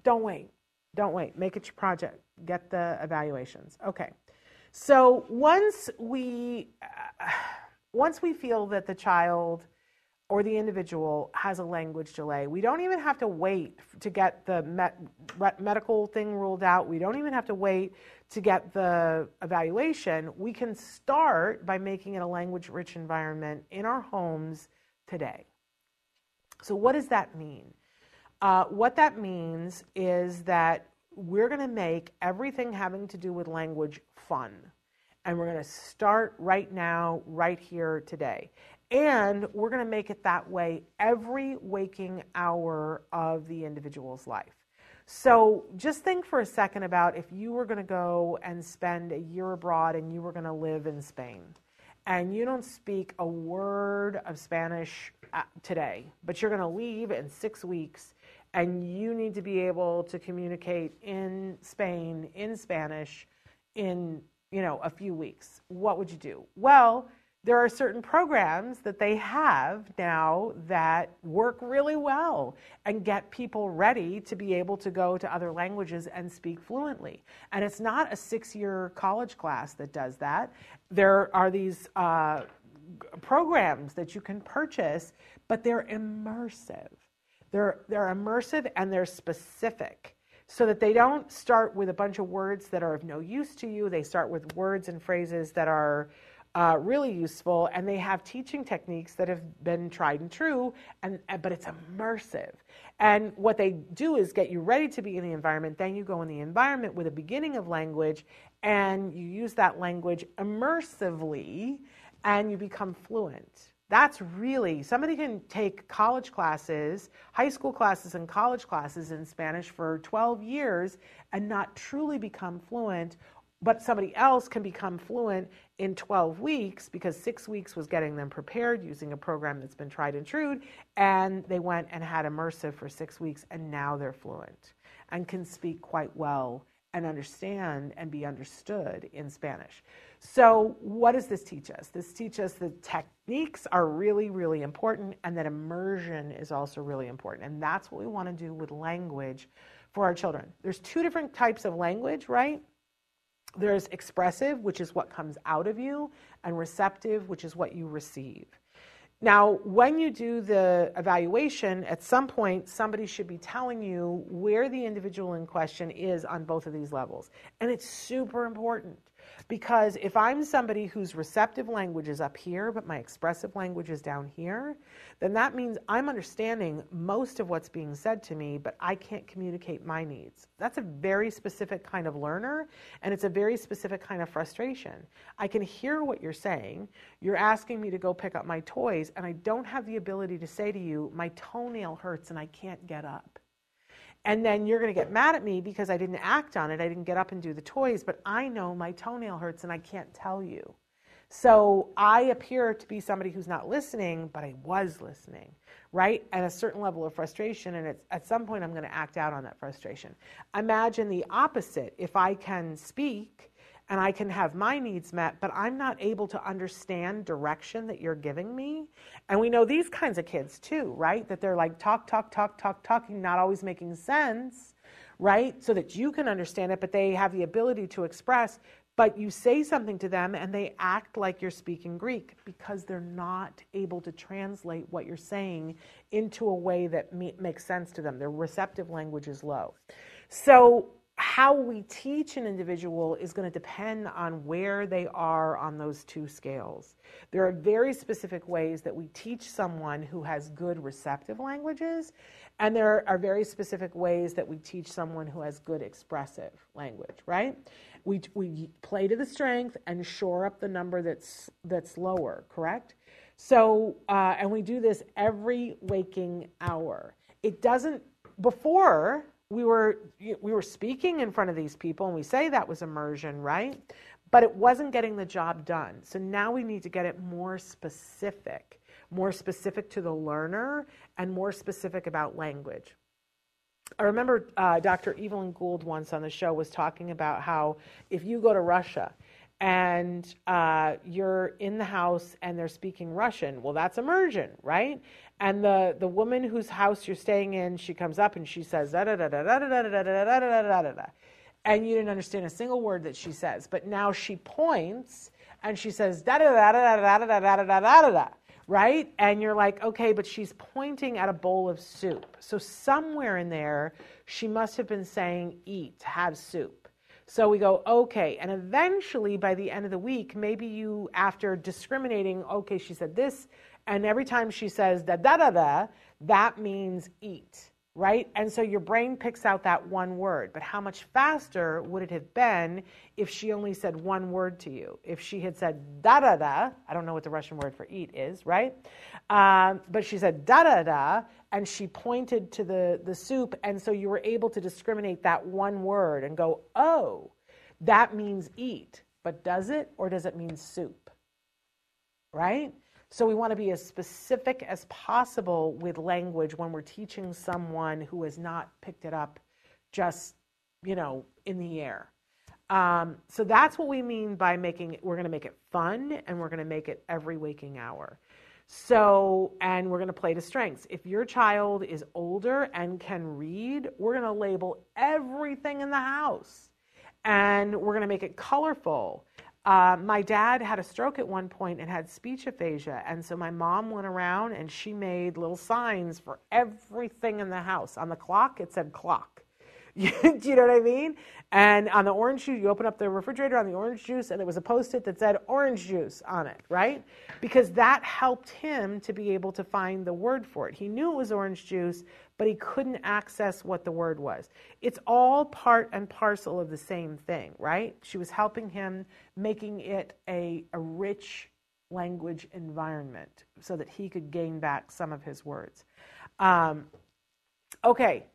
don't wait. Don't wait. Make it your project. Get the evaluations. Okay. So once we uh, once we feel that the child or the individual has a language delay, we don't even have to wait to get the met, medical thing ruled out. We don't even have to wait to get the evaluation. We can start by making it a language rich environment in our homes today. So, what does that mean? Uh, what that means is that we're going to make everything having to do with language fun. And we're going to start right now, right here today. And we're going to make it that way every waking hour of the individual's life. So just think for a second about if you were going to go and spend a year abroad and you were going to live in Spain. And you don't speak a word of Spanish uh, today, but you're going to leave in six weeks and you need to be able to communicate in Spain in Spanish in you know a few weeks. What would you do? Well there are certain programs that they have now that work really well and get people ready to be able to go to other languages and speak fluently. And it's not a six year college class that does that. There are these uh, programs that you can purchase but they're immersive. They're, they're immersive and they're specific so that they don't start with a bunch of words that are of no use to you. They start with words and phrases that are uh, really useful, and they have teaching techniques that have been tried and true, and, but it's immersive. And what they do is get you ready to be in the environment. Then you go in the environment with a beginning of language, and you use that language immersively, and you become fluent. That's really, somebody can take college classes, high school classes, and college classes in Spanish for 12 years and not truly become fluent, but somebody else can become fluent in 12 weeks because six weeks was getting them prepared using a program that's been tried and true. And they went and had immersive for six weeks, and now they're fluent and can speak quite well and understand and be understood in Spanish. So, what does this teach us? This teaches us that techniques are really, really important and that immersion is also really important. And that's what we want to do with language for our children. There's two different types of language, right? There's expressive, which is what comes out of you, and receptive, which is what you receive. Now, when you do the evaluation, at some point, somebody should be telling you where the individual in question is on both of these levels. And it's super important. Because if I'm somebody whose receptive language is up here, but my expressive language is down here, then that means I'm understanding most of what's being said to me, but I can't communicate my needs. That's a very specific kind of learner, and it's a very specific kind of frustration. I can hear what you're saying. You're asking me to go pick up my toys, and I don't have the ability to say to you, my toenail hurts and I can't get up. And then you're going to get mad at me because I didn't act on it. I didn't get up and do the toys, but I know my toenail hurts and I can't tell you. So I appear to be somebody who's not listening, but I was listening, right? At a certain level of frustration, and at some point I'm going to act out on that frustration. Imagine the opposite. If I can speak and I can have my needs met, but I'm not able to understand direction that you're giving me. And we know these kinds of kids too, right? That they're like talk, talk, talk, talk, talking, not always making sense, right? So that you can understand it, but they have the ability to express. But you say something to them and they act like you're speaking Greek because they're not able to translate what you're saying into a way that makes sense to them. Their receptive language is low. So how we teach an individual is going to depend on where they are on those two scales. There are very specific ways that we teach someone who has good receptive languages, and there are very specific ways that we teach someone who has good expressive language, right? We, we play to the strength and shore up the number that's, that's lower, correct? So, uh, and we do this every waking hour. It doesn't, before we were, we were speaking in front of these people and we say that was immersion, right? But it wasn't getting the job done. So now we need to get it more specific, more specific to the learner and more specific about language. I remember uh, Dr. Evelyn Gould once on the show was talking about how if you go to Russia and uh, you're in the house and they're speaking Russian, well, that's immersion, right? And the, the woman whose house you're staying in, she comes up and she says, da da da da da da da da da da da da da da. And you didn't understand a single word that she says. But now she points and she says, da da da da da da da da da da da da right? And you're like, okay, but she's pointing at a bowl of soup. So somewhere in there, she must have been saying, eat, have soup. So we go, okay. And eventually, by the end of the week, maybe you, after discriminating, okay, she said this, and every time she says da da da da, that means eat right? And so your brain picks out that one word. But how much faster would it have been if she only said one word to you? If she had said da da da, I don't know what the Russian word for eat is, right? Um, but she said da da da, and she pointed to the, the soup, and so you were able to discriminate that one word and go, oh, that means eat. But does it, or does it mean soup? Right? So we want to be as specific as possible with language when we're teaching someone who has not picked it up just, you know, in the air. Um, so that's what we mean by making we're going to make it fun and we're going to make it every waking hour. So, and we're going to play to strengths. If your child is older and can read, we're going to label everything in the house and we're going to make it colorful. Uh, my dad had a stroke at one point and had speech aphasia. And so my mom went around and she made little signs for everything in the house. On the clock, it said clock. [laughs] Do you know what I mean? And on the orange juice, you open up the refrigerator on the orange juice, and there was a post it that said orange juice on it, right? Because that helped him to be able to find the word for it. He knew it was orange juice, but he couldn't access what the word was. It's all part and parcel of the same thing, right? She was helping him, making it a, a rich language environment so that he could gain back some of his words. Um, okay,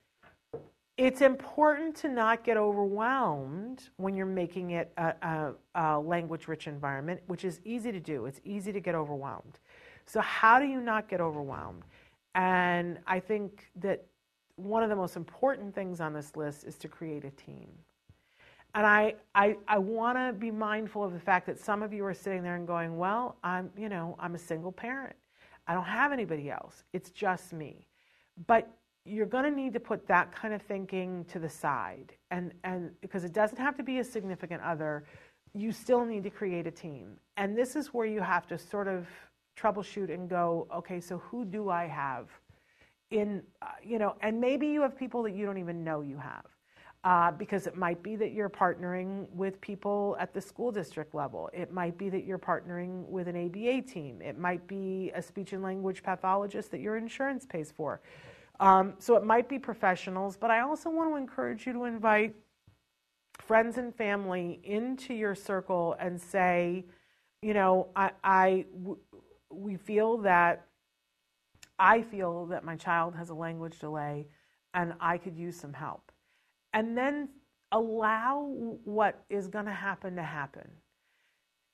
it's important to not get overwhelmed when you're making it a, a, a language rich environment, which is easy to do. It's easy to get overwhelmed. So, how do you not get overwhelmed? And I think that one of the most important things on this list is to create a team. And I, I, I want to be mindful of the fact that some of you are sitting there and going, well, I'm, you know, I'm a single parent. I don't have anybody else. It's just me. But you're going to need to put that kind of thinking to the side and and because it doesn't have to be a significant other you still need to create a team and this is where you have to sort of troubleshoot and go okay so who do i have in uh, you know and maybe you have people that you don't even know you have uh, because it might be that you're partnering with people at the school district level. It might be that you're partnering with an ABA team. It might be a speech and language pathologist that your insurance pays for. Um, so it might be professionals, but I also want to encourage you to invite friends and family into your circle and say, you know, I, we feel that I feel that my child has a language delay and I could use some help. And then allow what is going to happen to happen.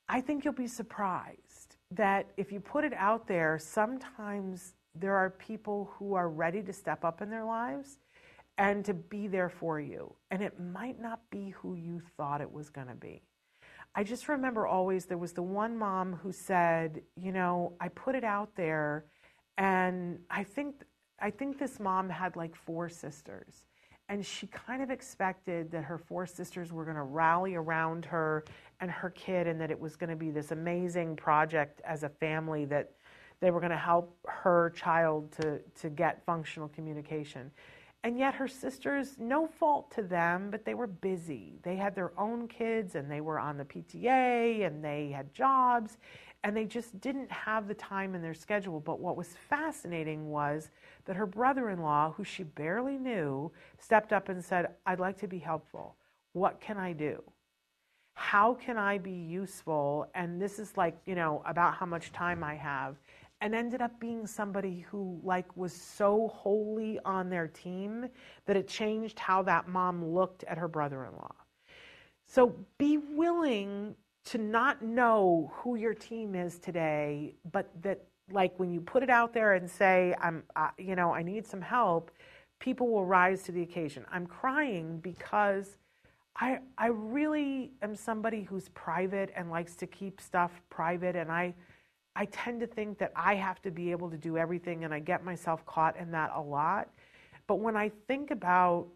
I think you'll be surprised that if you put it out there, sometimes there are people who are ready to step up in their lives and to be there for you. And it might not be who you thought it was going to be. I just remember always there was the one mom who said, you know, I put it out there and I think I think this mom had like four sisters and she kind of expected that her four sisters were going to rally around her and her kid and that it was going to be this amazing project as a family that they were going to help her child to, to get functional communication. And yet, her sisters, no fault to them, but they were busy. They had their own kids and they were on the PTA and they had jobs and they just didn't have the time in their schedule. But what was fascinating was that her brother in law, who she barely knew, stepped up and said, I'd like to be helpful. What can I do? How can I be useful? And this is like, you know, about how much time I have. And ended up being somebody who like was so wholly on their team that it changed how that mom looked at her brother-in-law. So be willing to not know who your team is today, but that like when you put it out there and say, I'm, uh, you know, I need some help, people will rise to the occasion. I'm crying because I, I really am somebody who's private and likes to keep stuff private, and I, I tend to think that I have to be able to do everything, and I get myself caught in that a lot. But when I think about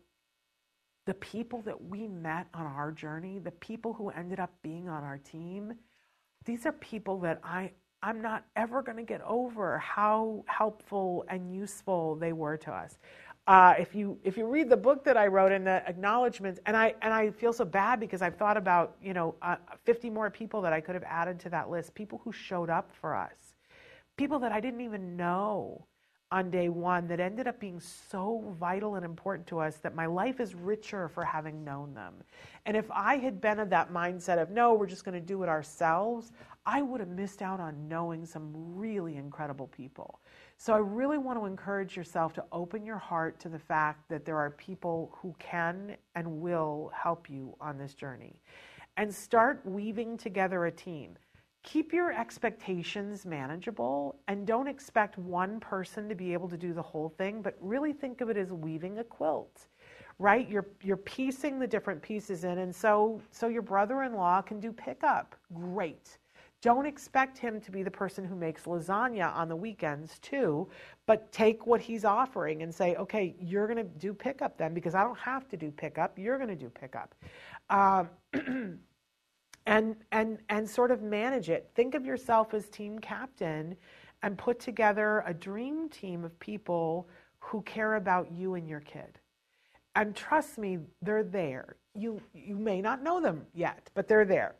the people that we met on our journey, the people who ended up being on our team, these are people that I, I'm not ever going to get over how helpful and useful they were to us. Uh, if you if you read the book that I wrote in the acknowledgments, and I and I feel so bad because I've thought about you know uh, 50 more people that I could have added to that list, people who showed up for us, people that I didn't even know on day one that ended up being so vital and important to us that my life is richer for having known them. And if I had been of that mindset of, no, we're just going to do it ourselves, I would have missed out on knowing some really incredible people. So I really want to encourage yourself to open your heart to the fact that there are people who can and will help you on this journey. And start weaving together a team keep your expectations manageable and don't expect one person to be able to do the whole thing, but really think of it as weaving a quilt. Right? You're you're piecing the different pieces in and so so your brother-in-law can do pickup. Great. Don't expect him to be the person who makes lasagna on the weekends too, but take what he's offering and say, okay, you're going to do pickup then because I don't have to do pickup. You're going to do pickup. Um, [clears throat] and and and sort of manage it. Think of yourself as team captain and put together a dream team of people who care about you and your kid. And trust me, they're there. You you may not know them yet, but they're there.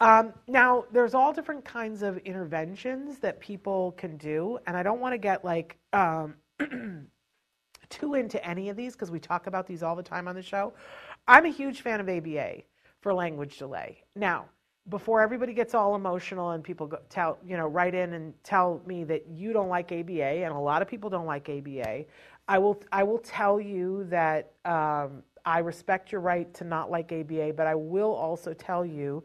Um, now, there's all different kinds of interventions that people can do, and I don't want to get like um, [clears throat] too into any of these because we talk about these all the time on the show. I'm a huge fan of ABA for language delay. Now, before everybody gets all emotional and people go, tell you know write in and tell me that you don't like ABA and a lot of people don't like ABA, I will I will tell you that um, I respect your right to not like ABA, but I will also tell you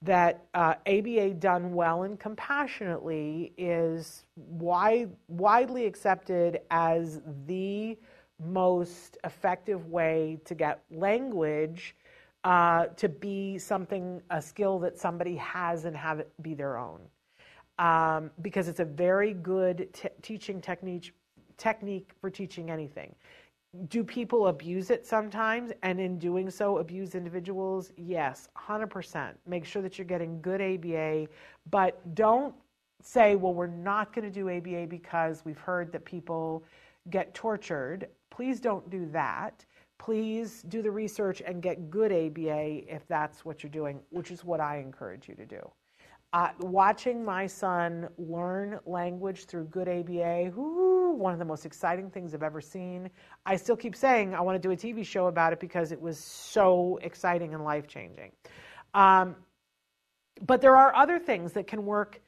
that uh, ABA done well and compassionately is wide, widely accepted as the most effective way to get language uh, to be something, a skill that somebody has and have it be their own. Um, because it's a very good teaching technique, technique for teaching anything. Do people abuse it sometimes and in doing so abuse individuals? Yes, 100%. Make sure that you're getting good ABA, but don't say, well, we're not going to do ABA because we've heard that people get tortured. Please don't do that please do the research and get good ABA if that's what you're doing, which is what I encourage you to do. Uh, watching my son learn language through good ABA, whoo, one of the most exciting things I've ever seen. I still keep saying I want to do a TV show about it because it was so exciting and life changing. Um, but there are other things that can work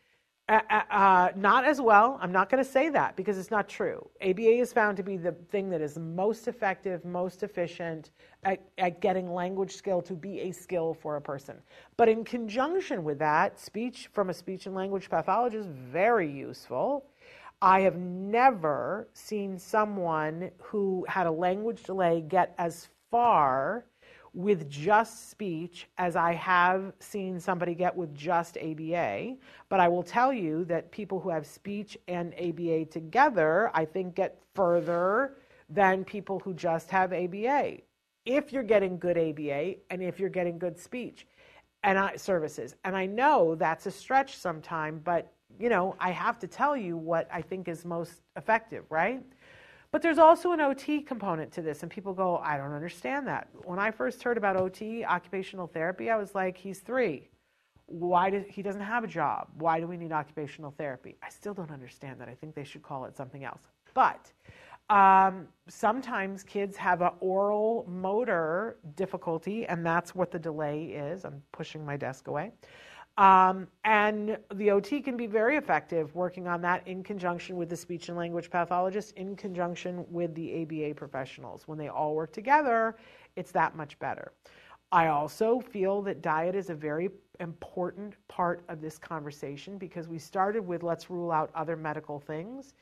uh, uh, uh, not as well. I'm not going to say that because it's not true. ABA is found to be the thing that is most effective, most efficient at, at getting language skill to be a skill for a person. But in conjunction with that, speech from a speech and language pathologist very useful. I have never seen someone who had a language delay get as far with just speech as I have seen somebody get with just ABA. But I will tell you that people who have speech and ABA together, I think, get further than people who just have ABA. If you're getting good ABA and if you're getting good speech and I, services. And I know that's a stretch sometime, but you know, I have to tell you what I think is most effective, right? But there's also an OT component to this, and people go, I don't understand that. When I first heard about OT, occupational therapy, I was like, he's three. Why does he doesn't have a job? Why do we need occupational therapy? I still don't understand that. I think they should call it something else. But Um, sometimes kids have an oral motor difficulty, and that's what the delay is. I'm pushing my desk away. Um, and the OT can be very effective working on that in conjunction with the speech and language pathologist, in conjunction with the ABA professionals. When they all work together, it's that much better. I also feel that diet is a very important part of this conversation because we started with let's rule out other medical things.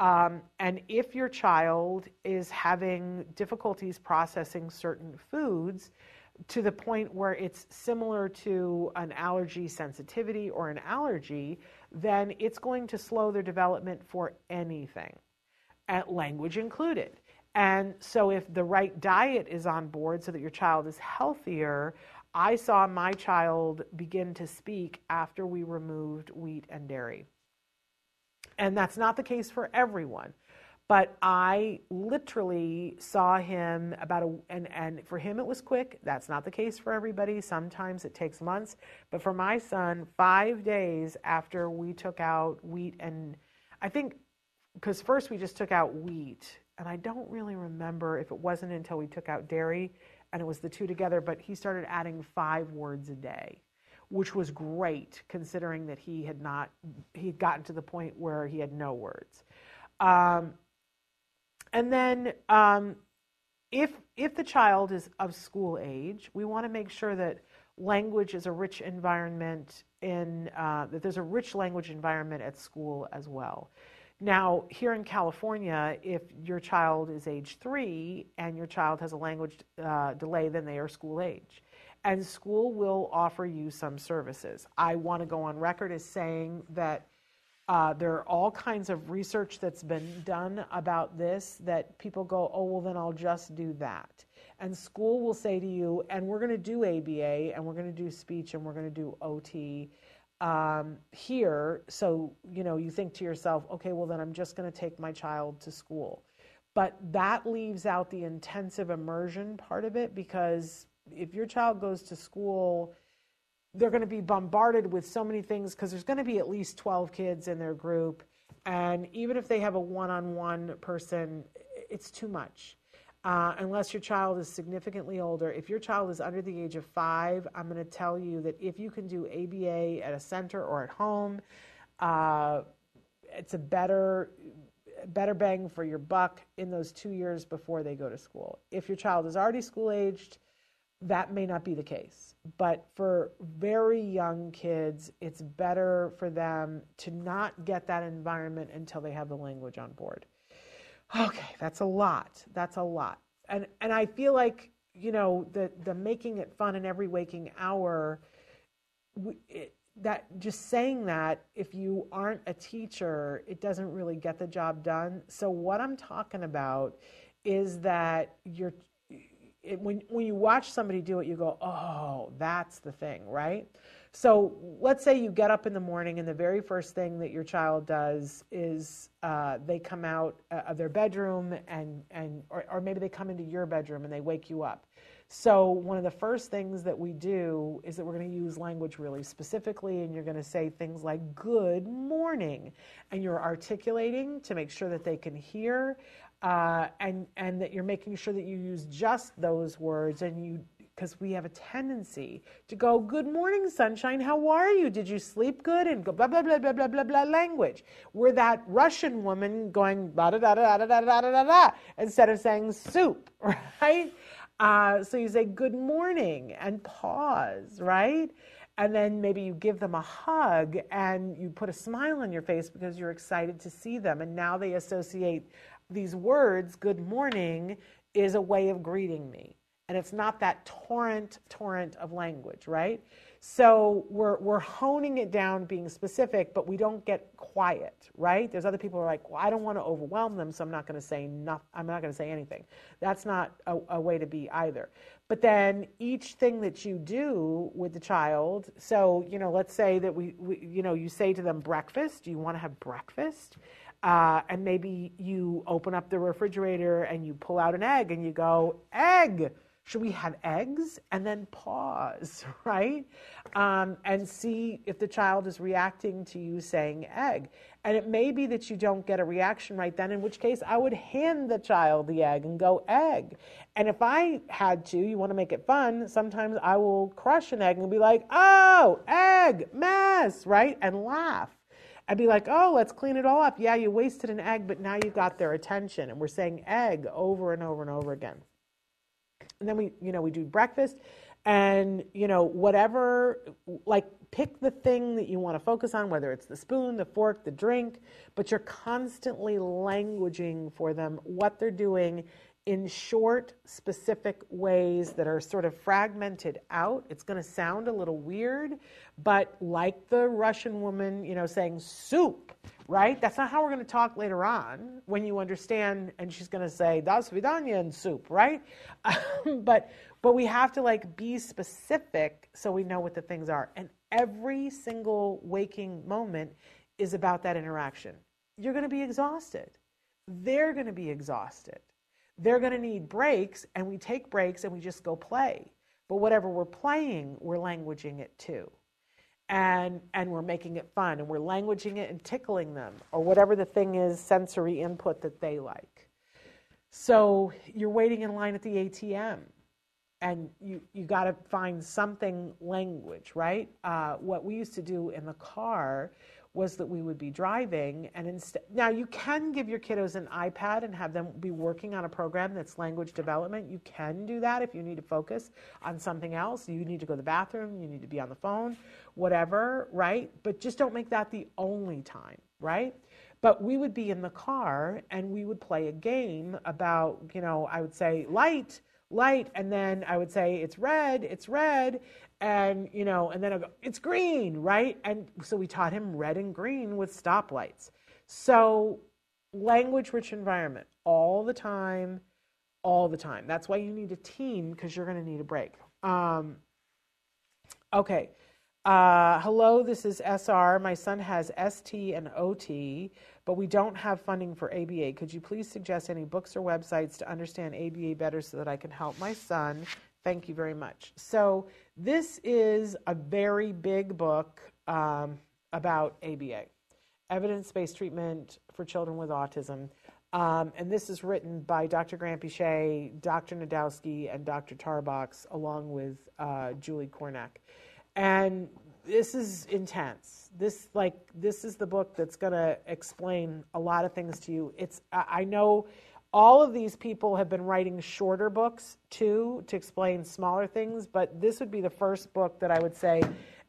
Um, and if your child is having difficulties processing certain foods, to the point where it's similar to an allergy sensitivity or an allergy, then it's going to slow their development for anything, at language included. And so, if the right diet is on board so that your child is healthier, I saw my child begin to speak after we removed wheat and dairy. And that's not the case for everyone. But I literally saw him about a, and, and for him it was quick. That's not the case for everybody. Sometimes it takes months. But for my son, five days after we took out wheat and I think, because first we just took out wheat, and I don't really remember if it wasn't until we took out dairy and it was the two together, but he started adding five words a day which was great considering that he had not he had gotten to the point where he had no words um, and then um, if if the child is of school age, we want to make sure that language is a rich environment in uh, that there's a rich language environment at school as well. Now, here in California, if your child is age three and your child has a language uh, delay, then they are school age. And school will offer you some services. I want to go on record as saying that uh, there are all kinds of research that's been done about this that people go, oh, well, then I'll just do that. And school will say to you, and we're going to do ABA, and we're going to do speech, and we're going to do OT um, here. So, you know, you think to yourself, okay, well, then I'm just going to take my child to school. But that leaves out the intensive immersion part of it because if your child goes to school, they're going to be bombarded with so many things because there's going to be at least 12 kids in their group. And even if they have a one on one person, it's too much. Uh, unless your child is significantly older. If your child is under the age of five, I'm going to tell you that if you can do ABA at a center or at home, uh, it's a better better bang for your buck in those two years before they go to school. If your child is already school aged, that may not be the case. But for very young kids, it's better for them to not get that environment until they have the language on board. Okay, that's a lot. That's a lot. And and I feel like, you know, the the making it fun in every waking hour it, that just saying that if you aren't a teacher, it doesn't really get the job done. So what I'm talking about is that you're it, when when you watch somebody do it, you go, "Oh, that's the thing," right? So let's say you get up in the morning, and the very first thing that your child does is uh, they come out uh, of their bedroom, and and or, or maybe they come into your bedroom and they wake you up. So one of the first things that we do is that we're going to use language really specifically, and you're going to say things like "Good morning," and you're articulating to make sure that they can hear uh, and and that you're making sure that you use just those words and you because we have a tendency to go good morning sunshine. How are you? Did you sleep good? and go blah blah blah blah blah blah blah language. We're that russian woman going da da da da da da da da da instead of saying soup [laughs] right? Uh, so you say good morning and pause right? And then maybe you give them a hug and you put a smile on your face because you're excited to see them. And now they associate these words, good morning, is a way of greeting me. And it's not that torrent, torrent of language, right? So we're, we're honing it down, being specific, but we don't get quiet, right? There's other people who are like, well, I don't want to overwhelm them, so I'm not going to say nothing. I'm not going to say anything. That's not a, a way to be either. But then each thing that you do with the child, so you know, let's say that we, we you know, you say to them, breakfast. Do you want to have breakfast? Uh, and maybe you open up the refrigerator and you pull out an egg and you go, egg, Should we have eggs? And then pause, [laughs] right? Um, and see if the child is reacting to you saying egg. And it may be that you don't get a reaction right then, in which case I would hand the child the egg and go egg. And if I had to, you want to make it fun, sometimes I will crush an egg and be like, oh, egg, mess, right? And laugh. I'd be like, oh, let's clean it all up. Yeah, you wasted an egg, but now you got their attention. And we're saying egg over and over and over again. And then we, you know, we do breakfast and, you know, whatever, like pick the thing that you want to focus on, whether it's the spoon, the fork, the drink, but you're constantly languaging for them what they're doing in short, specific ways that are sort of fragmented out. It's going to sound a little weird, but like the Russian woman, you know, saying soup, right? That's not how we're going to talk later on when you understand, and she's going to say das and soup, right? [laughs] but but we have to like be specific so we know what the things are. And every single waking moment is about that interaction. You're going to be exhausted. They're going to be exhausted they're going to need breaks, and we take breaks and we just go play. But whatever we're playing, we're languaging it too. And, and we're making it fun, and we're languaging it and tickling them, or whatever the thing is, sensory input that they like. So you're waiting in line at the ATM, and you, you got to find something language, right? Uh, what we used to do in the car was that we would be driving and instead now you can give your kiddos an ipad and have them be working on a program that's language development. You can do that if you need to focus on something else. You need to go to the bathroom you need to be on the phone whatever right? But just don't make that the only time right? But we would be in the car and we would play a game about you know i would say light light and then i would say it's red it's red and you know, and then I go, it's green, right? And so we taught him red and green with stoplights. So language rich environment all the time, all the time. That's why you need a team because you're going to need a break. Um, okay. Uh, hello, this is SR. My son has ST and OT, but we don't have funding for ABA. Could you please suggest any books or websites to understand ABA better so that I can help my son? Thank you very much. So, this is a very big book um, about ABA, evidence based treatment for children with autism. Um, and this is written by Dr. Granpeesheh, Dr. Najdowski, and Dr. Tarbox, along with uh, Julie Kornack. And this is intense. This like this is the book that's going to explain a lot of things to you. It's I know all of these people have been writing shorter books too to explain smaller things, but this would be the first book that I would say.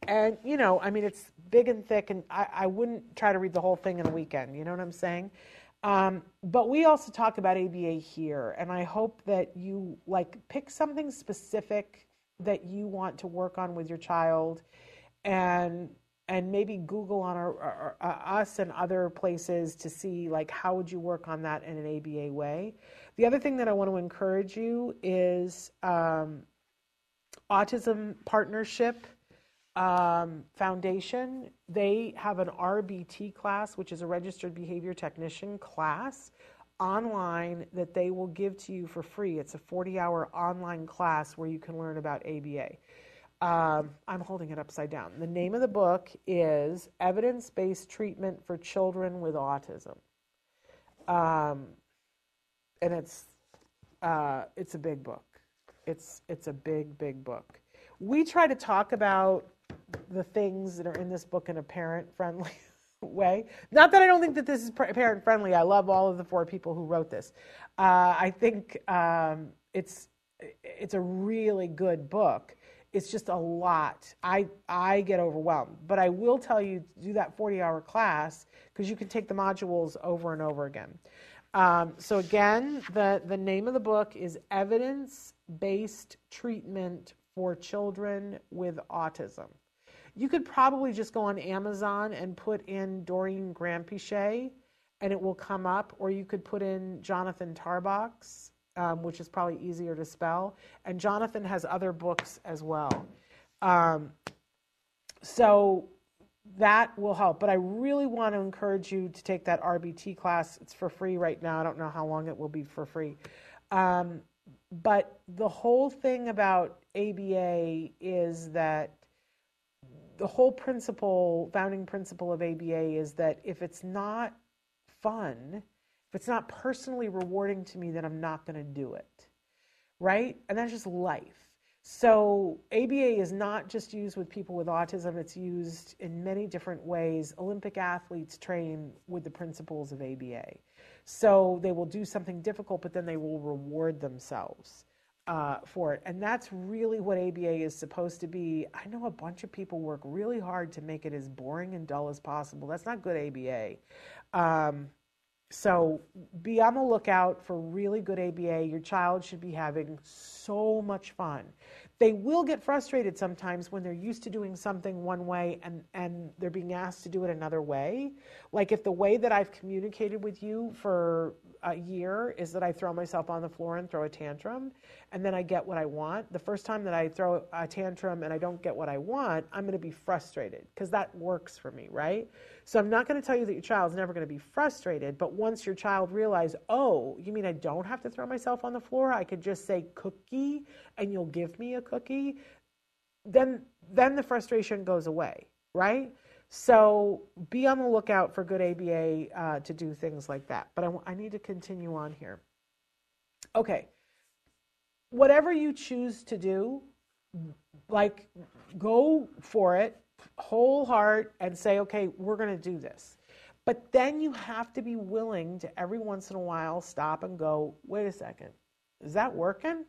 And, you know, I mean, it's big and thick, and I, I wouldn't try to read the whole thing in a weekend. You know what I'm saying? Um, but we also talk about ABA here, and I hope that you like pick something specific that you want to work on with your child and and maybe Google on our, our, our, uh, us and other places to see like how would you work on that in an ABA way. The other thing that I want to encourage you is um, Autism Partnership um, Foundation. They have an RBT class, which is a Registered Behavior Technician class online that they will give to you for free. It's a 40 hour online class where you can learn about ABA. Um, I'm holding it upside down. The name of the book is Evidence Based Treatment for Children with Autism. Um, and it's, uh, it's a big book. It's, it's a big, big book. We try to talk about the things that are in this book in a parent friendly [laughs] way. Not that I don't think that this is parent friendly. I love all of the four people who wrote this. Uh, I think um, it's, it's a really good book it's just a lot. I I get overwhelmed. But I will tell you do that 40 hour class because you can take the modules over and over again. Um, so again, the the name of the book is Evidence Based Treatment for Children with Autism. You could probably just go on Amazon and put in Doreen Granpeesheh and it will come up, or you could put in Jonathan Tarbox um, which is probably easier to spell. And Jonathan has other books as well. Um, so that will help. But I really want to encourage you to take that RBT class. It's for free right now. I don't know how long it will be for free. Um, but the whole thing about ABA is that the whole principle, founding principle of ABA is that if it's not fun, if it's not personally rewarding to me, then I'm not going to do it. Right? And that's just life. So, ABA is not just used with people with autism, it's used in many different ways. Olympic athletes train with the principles of ABA. So, they will do something difficult, but then they will reward themselves uh, for it. And that's really what ABA is supposed to be. I know a bunch of people work really hard to make it as boring and dull as possible. That's not good ABA. Um, so be on the lookout for really good ABA. Your child should be having so much fun. They will get frustrated sometimes when they're used to doing something one way and, and they're being asked to do it another way. Like if the way that I've communicated with you for a year is that I throw myself on the floor and throw a tantrum, and then I get what I want. The first time that I throw a tantrum and I don't get what I want, I'm going to be frustrated because that works for me, right? So I'm not going to tell you that your child's never going to be frustrated, but once your child realizes, oh, you mean I don't have to throw myself on the floor? I could just say cookie and you'll give me a cookie. Then then the frustration goes away, right? So be on the lookout for good ABA uh, to do things like that. But I, I need to continue on here. Okay. Whatever you choose to do, like go for it whole heart and say, okay, we're going to do this. But then you have to be willing to every once in a while stop and go, wait a second, is that working?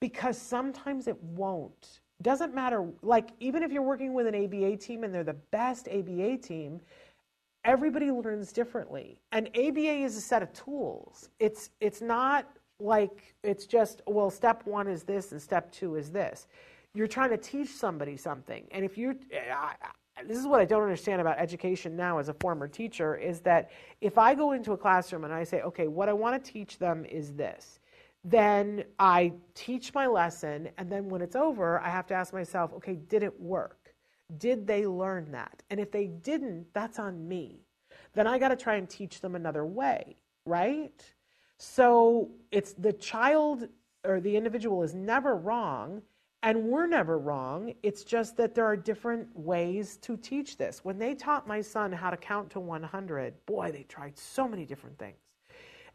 Because sometimes it won't. Doesn't matter, like, even if you're working with an ABA team and they're the best ABA team, everybody learns differently. And ABA is a set of tools. It's, it's not like it's just, well, step one is this and step two is this you're trying to teach somebody something. And if you, this is what I don't understand about education now as a former teacher is that if I go into a classroom and I say, okay, what I want to teach them is this, then I teach my lesson. And then when it's over, I have to ask myself, okay, did it work? Did they learn that? And if they didn't, that's on me. Then I got to try and teach them another way, right? So it's the child or the individual is never wrong and we're never wrong. It's just that there are different ways to teach this. When they taught my son how to count to 100, boy, they tried so many different things.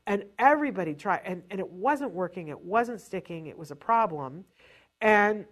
And everybody tried, and, and it wasn't working, it wasn't sticking, it was a problem. And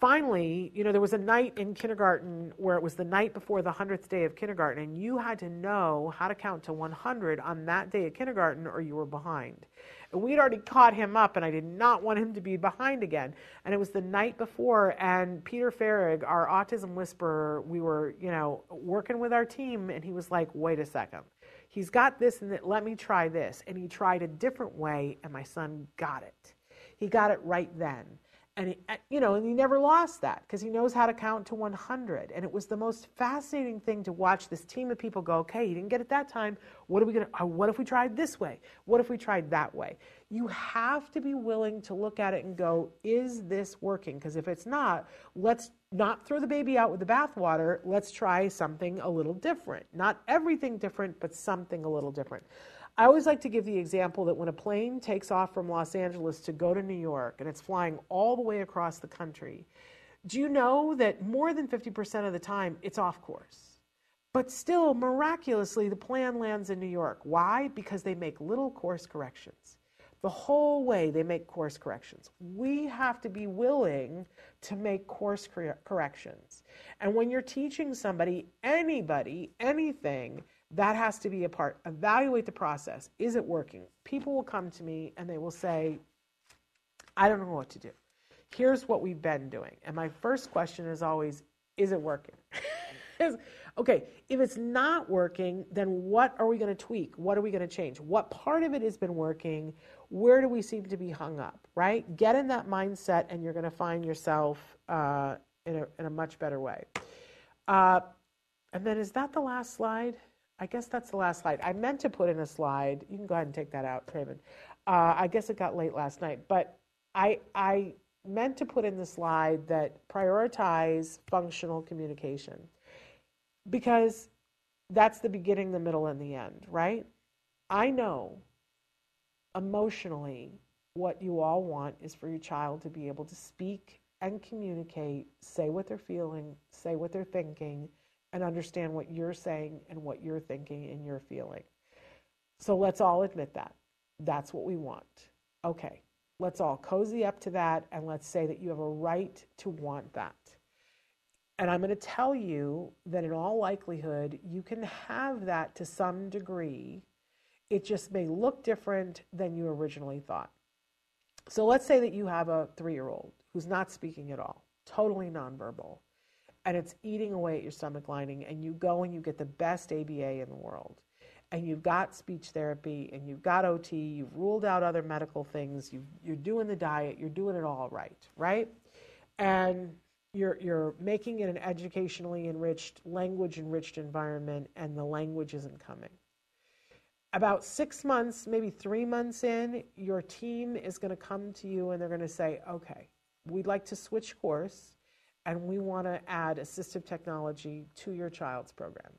finally, you know, there was a night in kindergarten where it was the night before the 100th day of kindergarten, and you had to know how to count to 100 on that day of kindergarten or you were behind. And we'd already caught him up, and I did not want him to be behind again. And it was the night before, and Peter Farrig, our autism whisperer, we were, you know, working with our team, and he was like, wait a second. He's got this, and let me try this. And he tried a different way, and my son got it. He got it right then and he, you know, and he never lost that because he knows how to count to 100. And it was the most fascinating thing to watch this team of people go, okay, he didn't get it that time. What are we gonna? Uh, what if we tried this way? What if we tried that way? You have to be willing to look at it and go, is this working? Because if it's not, let's not throw the baby out with the bathwater. Let's try something a little different. Not everything different, but something a little different. I always like to give the example that when a plane takes off from Los Angeles to go to New York and it's flying all the way across the country, do you know that more than 50% of the time it's off course? But still, miraculously, the plane lands in New York. Why? Because they make little course corrections. The whole way they make course corrections. We have to be willing to make course corrections. And when you're teaching somebody, anybody, anything, that has to be a part. Evaluate the process. Is it working? People will come to me and they will say, I don't know what to do. Here's what we've been doing. And my first question is always, is it working? [laughs] okay, if it's not working, then what are we going to tweak? What are we going to change? What part of it has been working? Where do we seem to be hung up, right? Get in that mindset and you're going to find yourself uh, in, a, in a much better way. Uh, and then is that the last slide? I guess that's the last slide. I meant to put in a slide. You can go ahead and take that out, Craven. Uh, I guess it got late last night, but I, I meant to put in the slide that prioritize functional communication because that's the beginning, the middle, and the end, right? I know emotionally what you all want is for your child to be able to speak and communicate, say what they're feeling, say what they're thinking, and understand what you're saying and what you're thinking and you're feeling. So let's all admit that. That's what we want. Okay, let's all cozy up to that and let's say that you have a right to want that. And I'm going to tell you that in all likelihood, you can have that to some degree. It just may look different than you originally thought. So let's say that you have a three year old who's not speaking at all, totally nonverbal, and it's eating away at your stomach lining, and you go and you get the best ABA in the world. And you've got speech therapy and you've got OT, you've ruled out other medical things, you you're doing the diet, you're doing it all right, right? And you're, you're making it an educationally enriched, language enriched environment, and the language isn't coming. About six months, maybe three months in, your team is going to come to you and they're going to say, okay, we'd like to switch course and we want to add assistive technology to your child's program.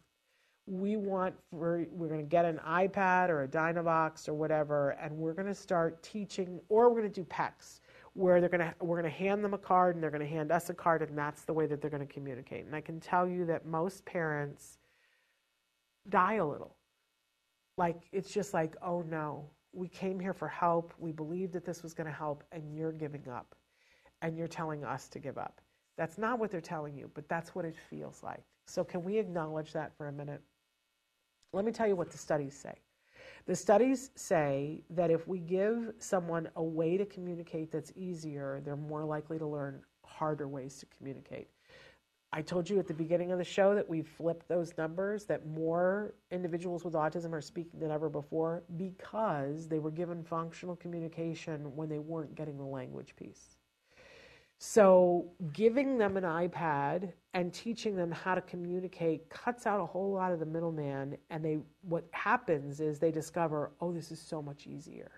We want for, we're going to get an iPad or a Dynavox or whatever, and we're going to start teaching, or we're going to do PECS where they're going to we're going to hand them a card and they're going to hand us a card and that's the way that they're going to communicate. And i can tell you that most parents die a little. Like it's just like oh no. We came here for help. We believed that this was going to help and you're giving up and you're telling us to give up that's not what they're telling you but that's what it feels like so can we acknowledge that for a minute let me tell you what the studies say the studies say that if we give someone a way to communicate that's easier, they're more likely to learn harder ways to communicate. I told you at the beginning of the show that we've flipped those numbers, that more individuals with autism are speaking than ever before because they were given functional communication when they weren't getting the language piece. So, giving them an iPad and teaching them how to communicate cuts out a whole lot of the middleman. And they, what happens is they discover, oh, this is so much easier.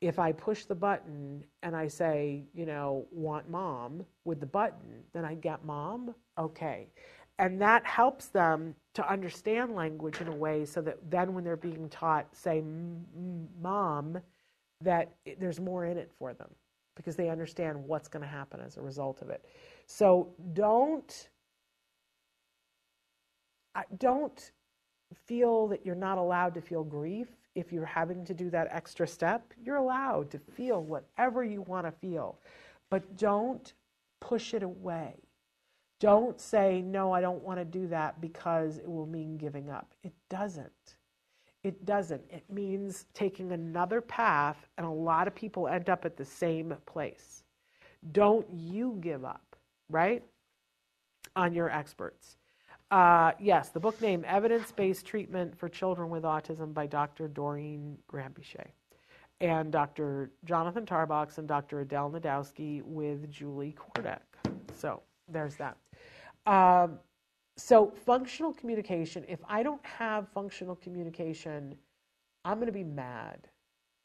If I push the button and I say, you know, want mom with the button, then I get mom. Okay. And that helps them to understand language in a way so that then when they're being taught, say, mom, that there's more in it for them because they understand what's going to happen as a result of it. So don't don't feel that you're not allowed to feel grief if you're having to do that extra step. You're allowed to feel whatever you want to feel, but don't push it away. Don't say, no, I don't want to do that because it will mean giving up. It doesn't. It doesn't. It means taking another path, and a lot of people end up at the same place. Don't you give up, right? On your experts. Uh, yes, the book name Evidence Based Treatment for Children with Autism by Dr. Doreen Granpeesheh and Dr. Jonathan Tarbox and Dr. Adel Najdowski with Julie Kornack. So there's that. Um, so, functional communication, if I don't have functional communication, I'm going to be mad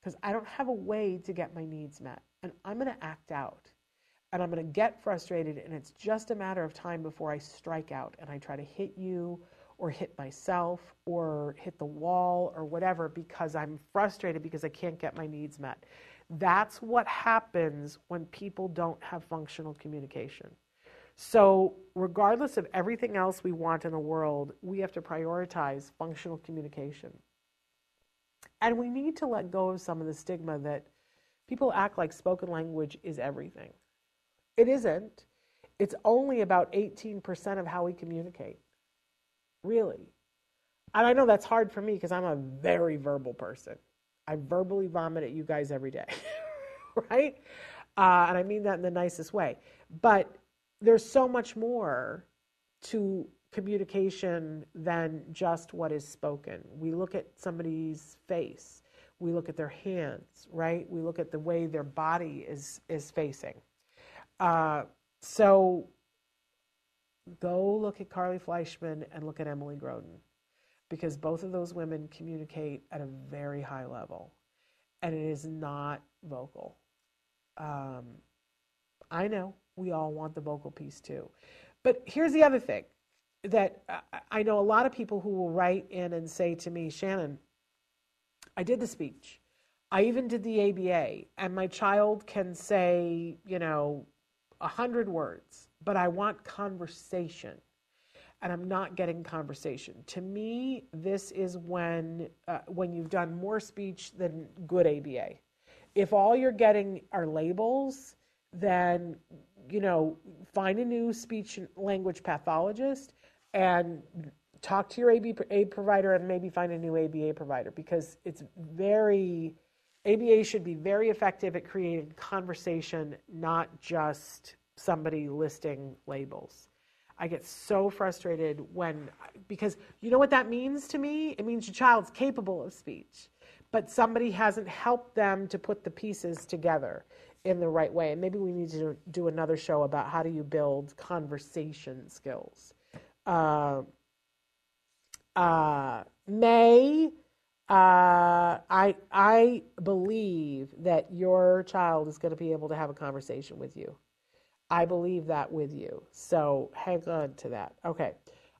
because I don't have a way to get my needs met. And I'm going to act out. And I'm going to get frustrated. And it's just a matter of time before I strike out and I try to hit you or hit myself or hit the wall or whatever because I'm frustrated because I can't get my needs met. That's what happens when people don't have functional communication. So, regardless of everything else we want in the world, we have to prioritize functional communication. And we need to let go of some of the stigma that people act like spoken language is everything. It isn't. It's only about 18% of how we communicate. Really. And I know that's hard for me because I'm a very verbal person. I verbally vomit at you guys every day, [laughs] right? Uh, and I mean that in the nicest way. But there's so much more to communication than just what is spoken. We look at somebody's face, we look at their hands, right? We look at the way their body is is facing. Uh, so go look at Carly Fleischmann and look at Emily Grodin because both of those women communicate at a very high level and it is not vocal. Um, I know we all want the vocal piece too. But here's the other thing that I know a lot of people who will write in and say to me, Shannon, I did the speech. I even did the ABA, and my child can say, you know, a hundred words, but I want conversation, and I'm not getting conversation. To me, this is when uh, when you've done more speech than good ABA. If all you're getting are labels, then you know, find a new speech language pathologist and talk to your ABA provider and maybe find a new ABA provider because it's very ABA should be very effective at creating conversation, not just somebody listing labels. I get so frustrated when, because you know what that means to me? It means your child's capable of speech, but somebody hasn't helped them to put the pieces together in the right way. And maybe we need to do another show about how do you build conversation skills. Uh, uh, May uh, I I believe that your child is going to be able to have a conversation with you. I believe that with you. So hang on to that. Okay.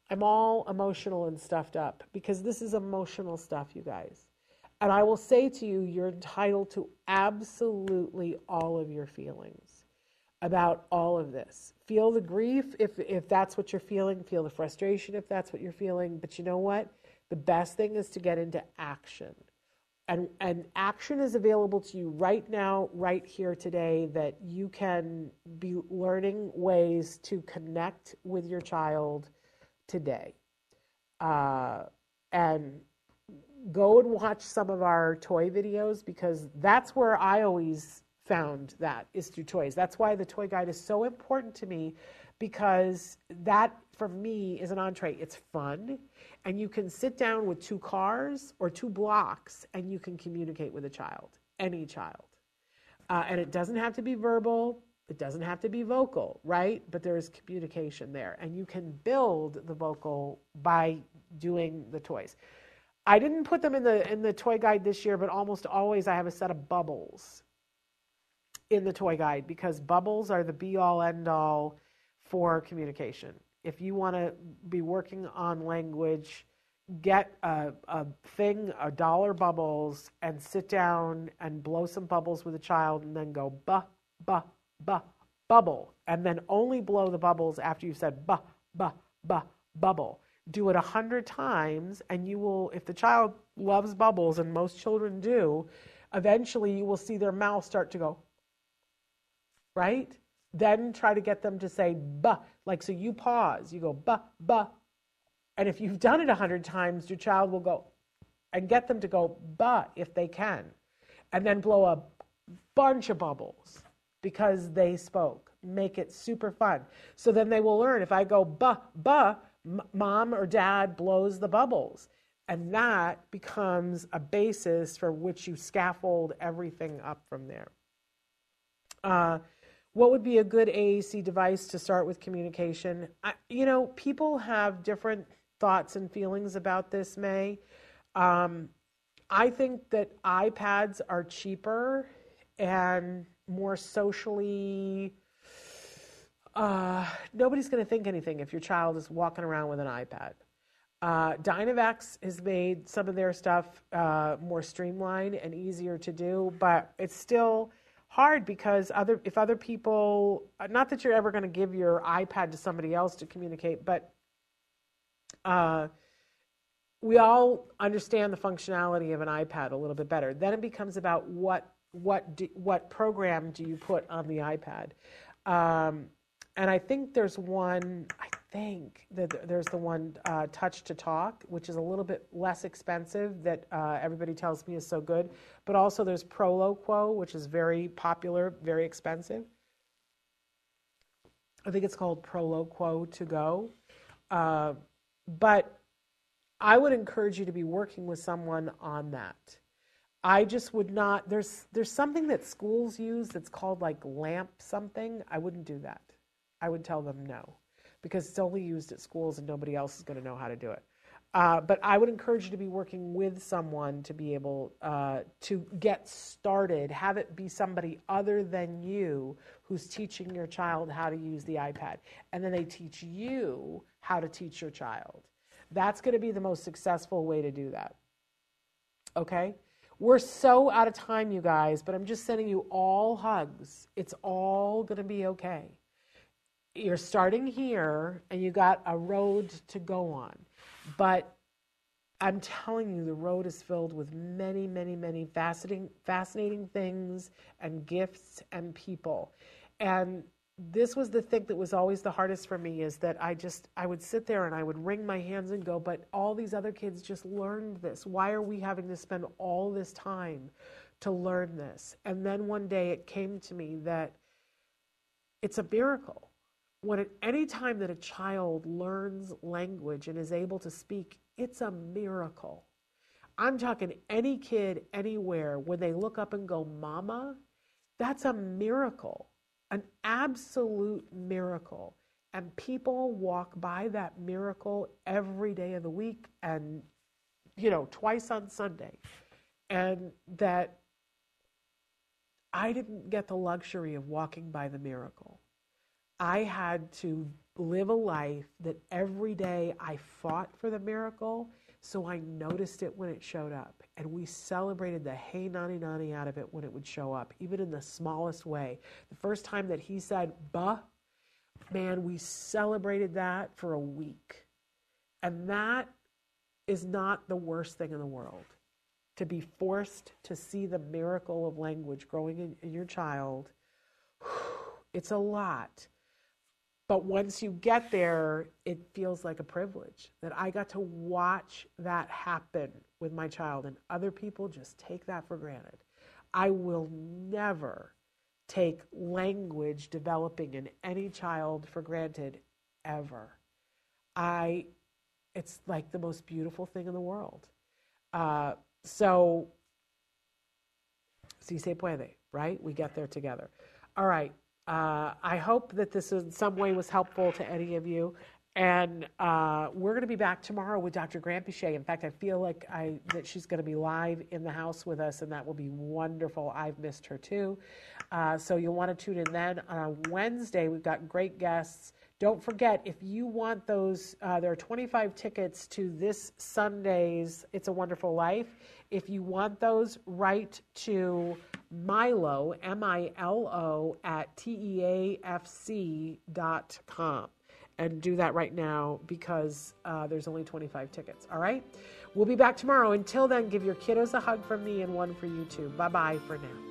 I'm all emotional and stuffed up because this is emotional stuff, you guys. And I will say to you, you're entitled to absolutely all of your feelings about all of this. Feel the grief if, if that's what you're feeling, feel the frustration if that's what you're feeling. But you know what? The best thing is to get into action. And, and action is available to you right now, right here today, that you can be learning ways to connect with your child today. Uh, and go and watch some of our toy videos because that's where I always found that is through toys. That's why the toy guide is so important to me because that for me is an entree. It's fun and you can sit down with two cars or two blocks and you can communicate with a child, any child. Uh, and it doesn't have to be verbal, it doesn't have to be vocal, right? But there is communication there, and you can build the vocal by doing the toys. I didn't put them in the in the toy guide this year, but almost always I have a set of bubbles in the toy guide because bubbles are the be all end all for communication if you want to be working on language, get a, a thing, a dollar bubbles, and sit down and blow some bubbles with a child, and then go ba ba ba bubble, and then only blow the bubbles after you've said ba ba ba bubble. Do it a hundred times, and you will. If the child loves bubbles, and most children do, eventually you will see their mouth start to go. Right? Then try to get them to say ba. Like, so you pause, you go ba, ba. And if you've done it a hundred times, your child will go and get them to go ba if they can. And then blow a bunch of bubbles because they spoke. Make it super fun. So then they will learn if I go ba, ba, m- mom or dad blows the bubbles. And that becomes a basis for which you scaffold everything up from there. Uh, what would be a good AAC device to start with communication? I, you know, people have different thoughts and feelings about this, May. Um, I think that iPads are cheaper and more socially. Uh, nobody's going to think anything if your child is walking around with an iPad. Uh, Dynavox has made some of their stuff uh, more streamlined and easier to do, but it's still hard because other if other people not that you're ever going to give your ipad to somebody else to communicate but uh, we all understand the functionality of an ipad a little bit better. Then it becomes about what what do, what program do you put on the ipad? Um, and i think there's one i think that there's the one uh, Touch to Talk, which is a little bit less expensive that uh, everybody tells me is so good. But also there's Proloquo, which is very popular, very expensive. I think it's called Proloquo2Go. Uh, but I would encourage you to be working with someone on that. I just would not. There's there's something that schools use that's called like LAMP something. I wouldn't do that. I would tell them no because it's only used at schools and nobody else is going to know how to do it. Uh, but I would encourage you to be working with someone to be able uh, to get started. Have it be somebody other than you who's teaching your child how to use the iPad. And then they teach you how to teach your child. That's going to be the most successful way to do that. Okay? We're so out of time, you guys, but I'm just sending you all hugs. It's all going to be okay. You're starting here and you got a road to go on. But I'm telling you, the road is filled with many, many, many fascinating, fascinating things and gifts and people. And this was the thing that was always the hardest for me is that I just I would sit there and I would wring my hands and go, but all these other kids just learned this. Why are we having to spend all this time to learn this? And then one day it came to me that it's a miracle. When at any time that a child learns language and is able to speak, it's a miracle. I'm talking any kid anywhere, when they look up and go, Mama, that's a miracle, an absolute miracle. And people walk by that miracle every day of the week and, you know, twice on Sunday. And that I didn't get the luxury of walking by the miracle. I had to live a life that every day I fought for the miracle, so I noticed it when it showed up. And we celebrated the hey nani nani out of it when it would show up, even in the smallest way. The first time that he said, bah, man, we celebrated that for a week. And that is not the worst thing in the world. To be forced to see the miracle of language growing in, in your child, [sighs] it's a lot. But once you get there, it feels like a privilege that I got to watch that happen with my child, and other people just take that for granted. I will never take language developing in any child for granted ever. I, it's like the most beautiful thing in the world. Uh, so, si se puede, right? We get there together. All right. Uh, I hope that this in some way was helpful to any of you. And uh, we're going to be back tomorrow with Dr. Granpeesheh. In fact, I feel like I, that she's going to be live in the house with us, and that will be wonderful. I've missed her too. Uh, so you'll want to tune in then. On Wednesday, we've got great guests. Don't forget, if you want those, uh, there are 25 tickets to this Sunday's It's a Wonderful Life. If you want those, write to Milo, M I L O, at teafc.com. And do that right now because uh, there's only 25 tickets. All right? We'll be back tomorrow. Until then, give your kiddos a hug from me and one for you too. Bye bye for now.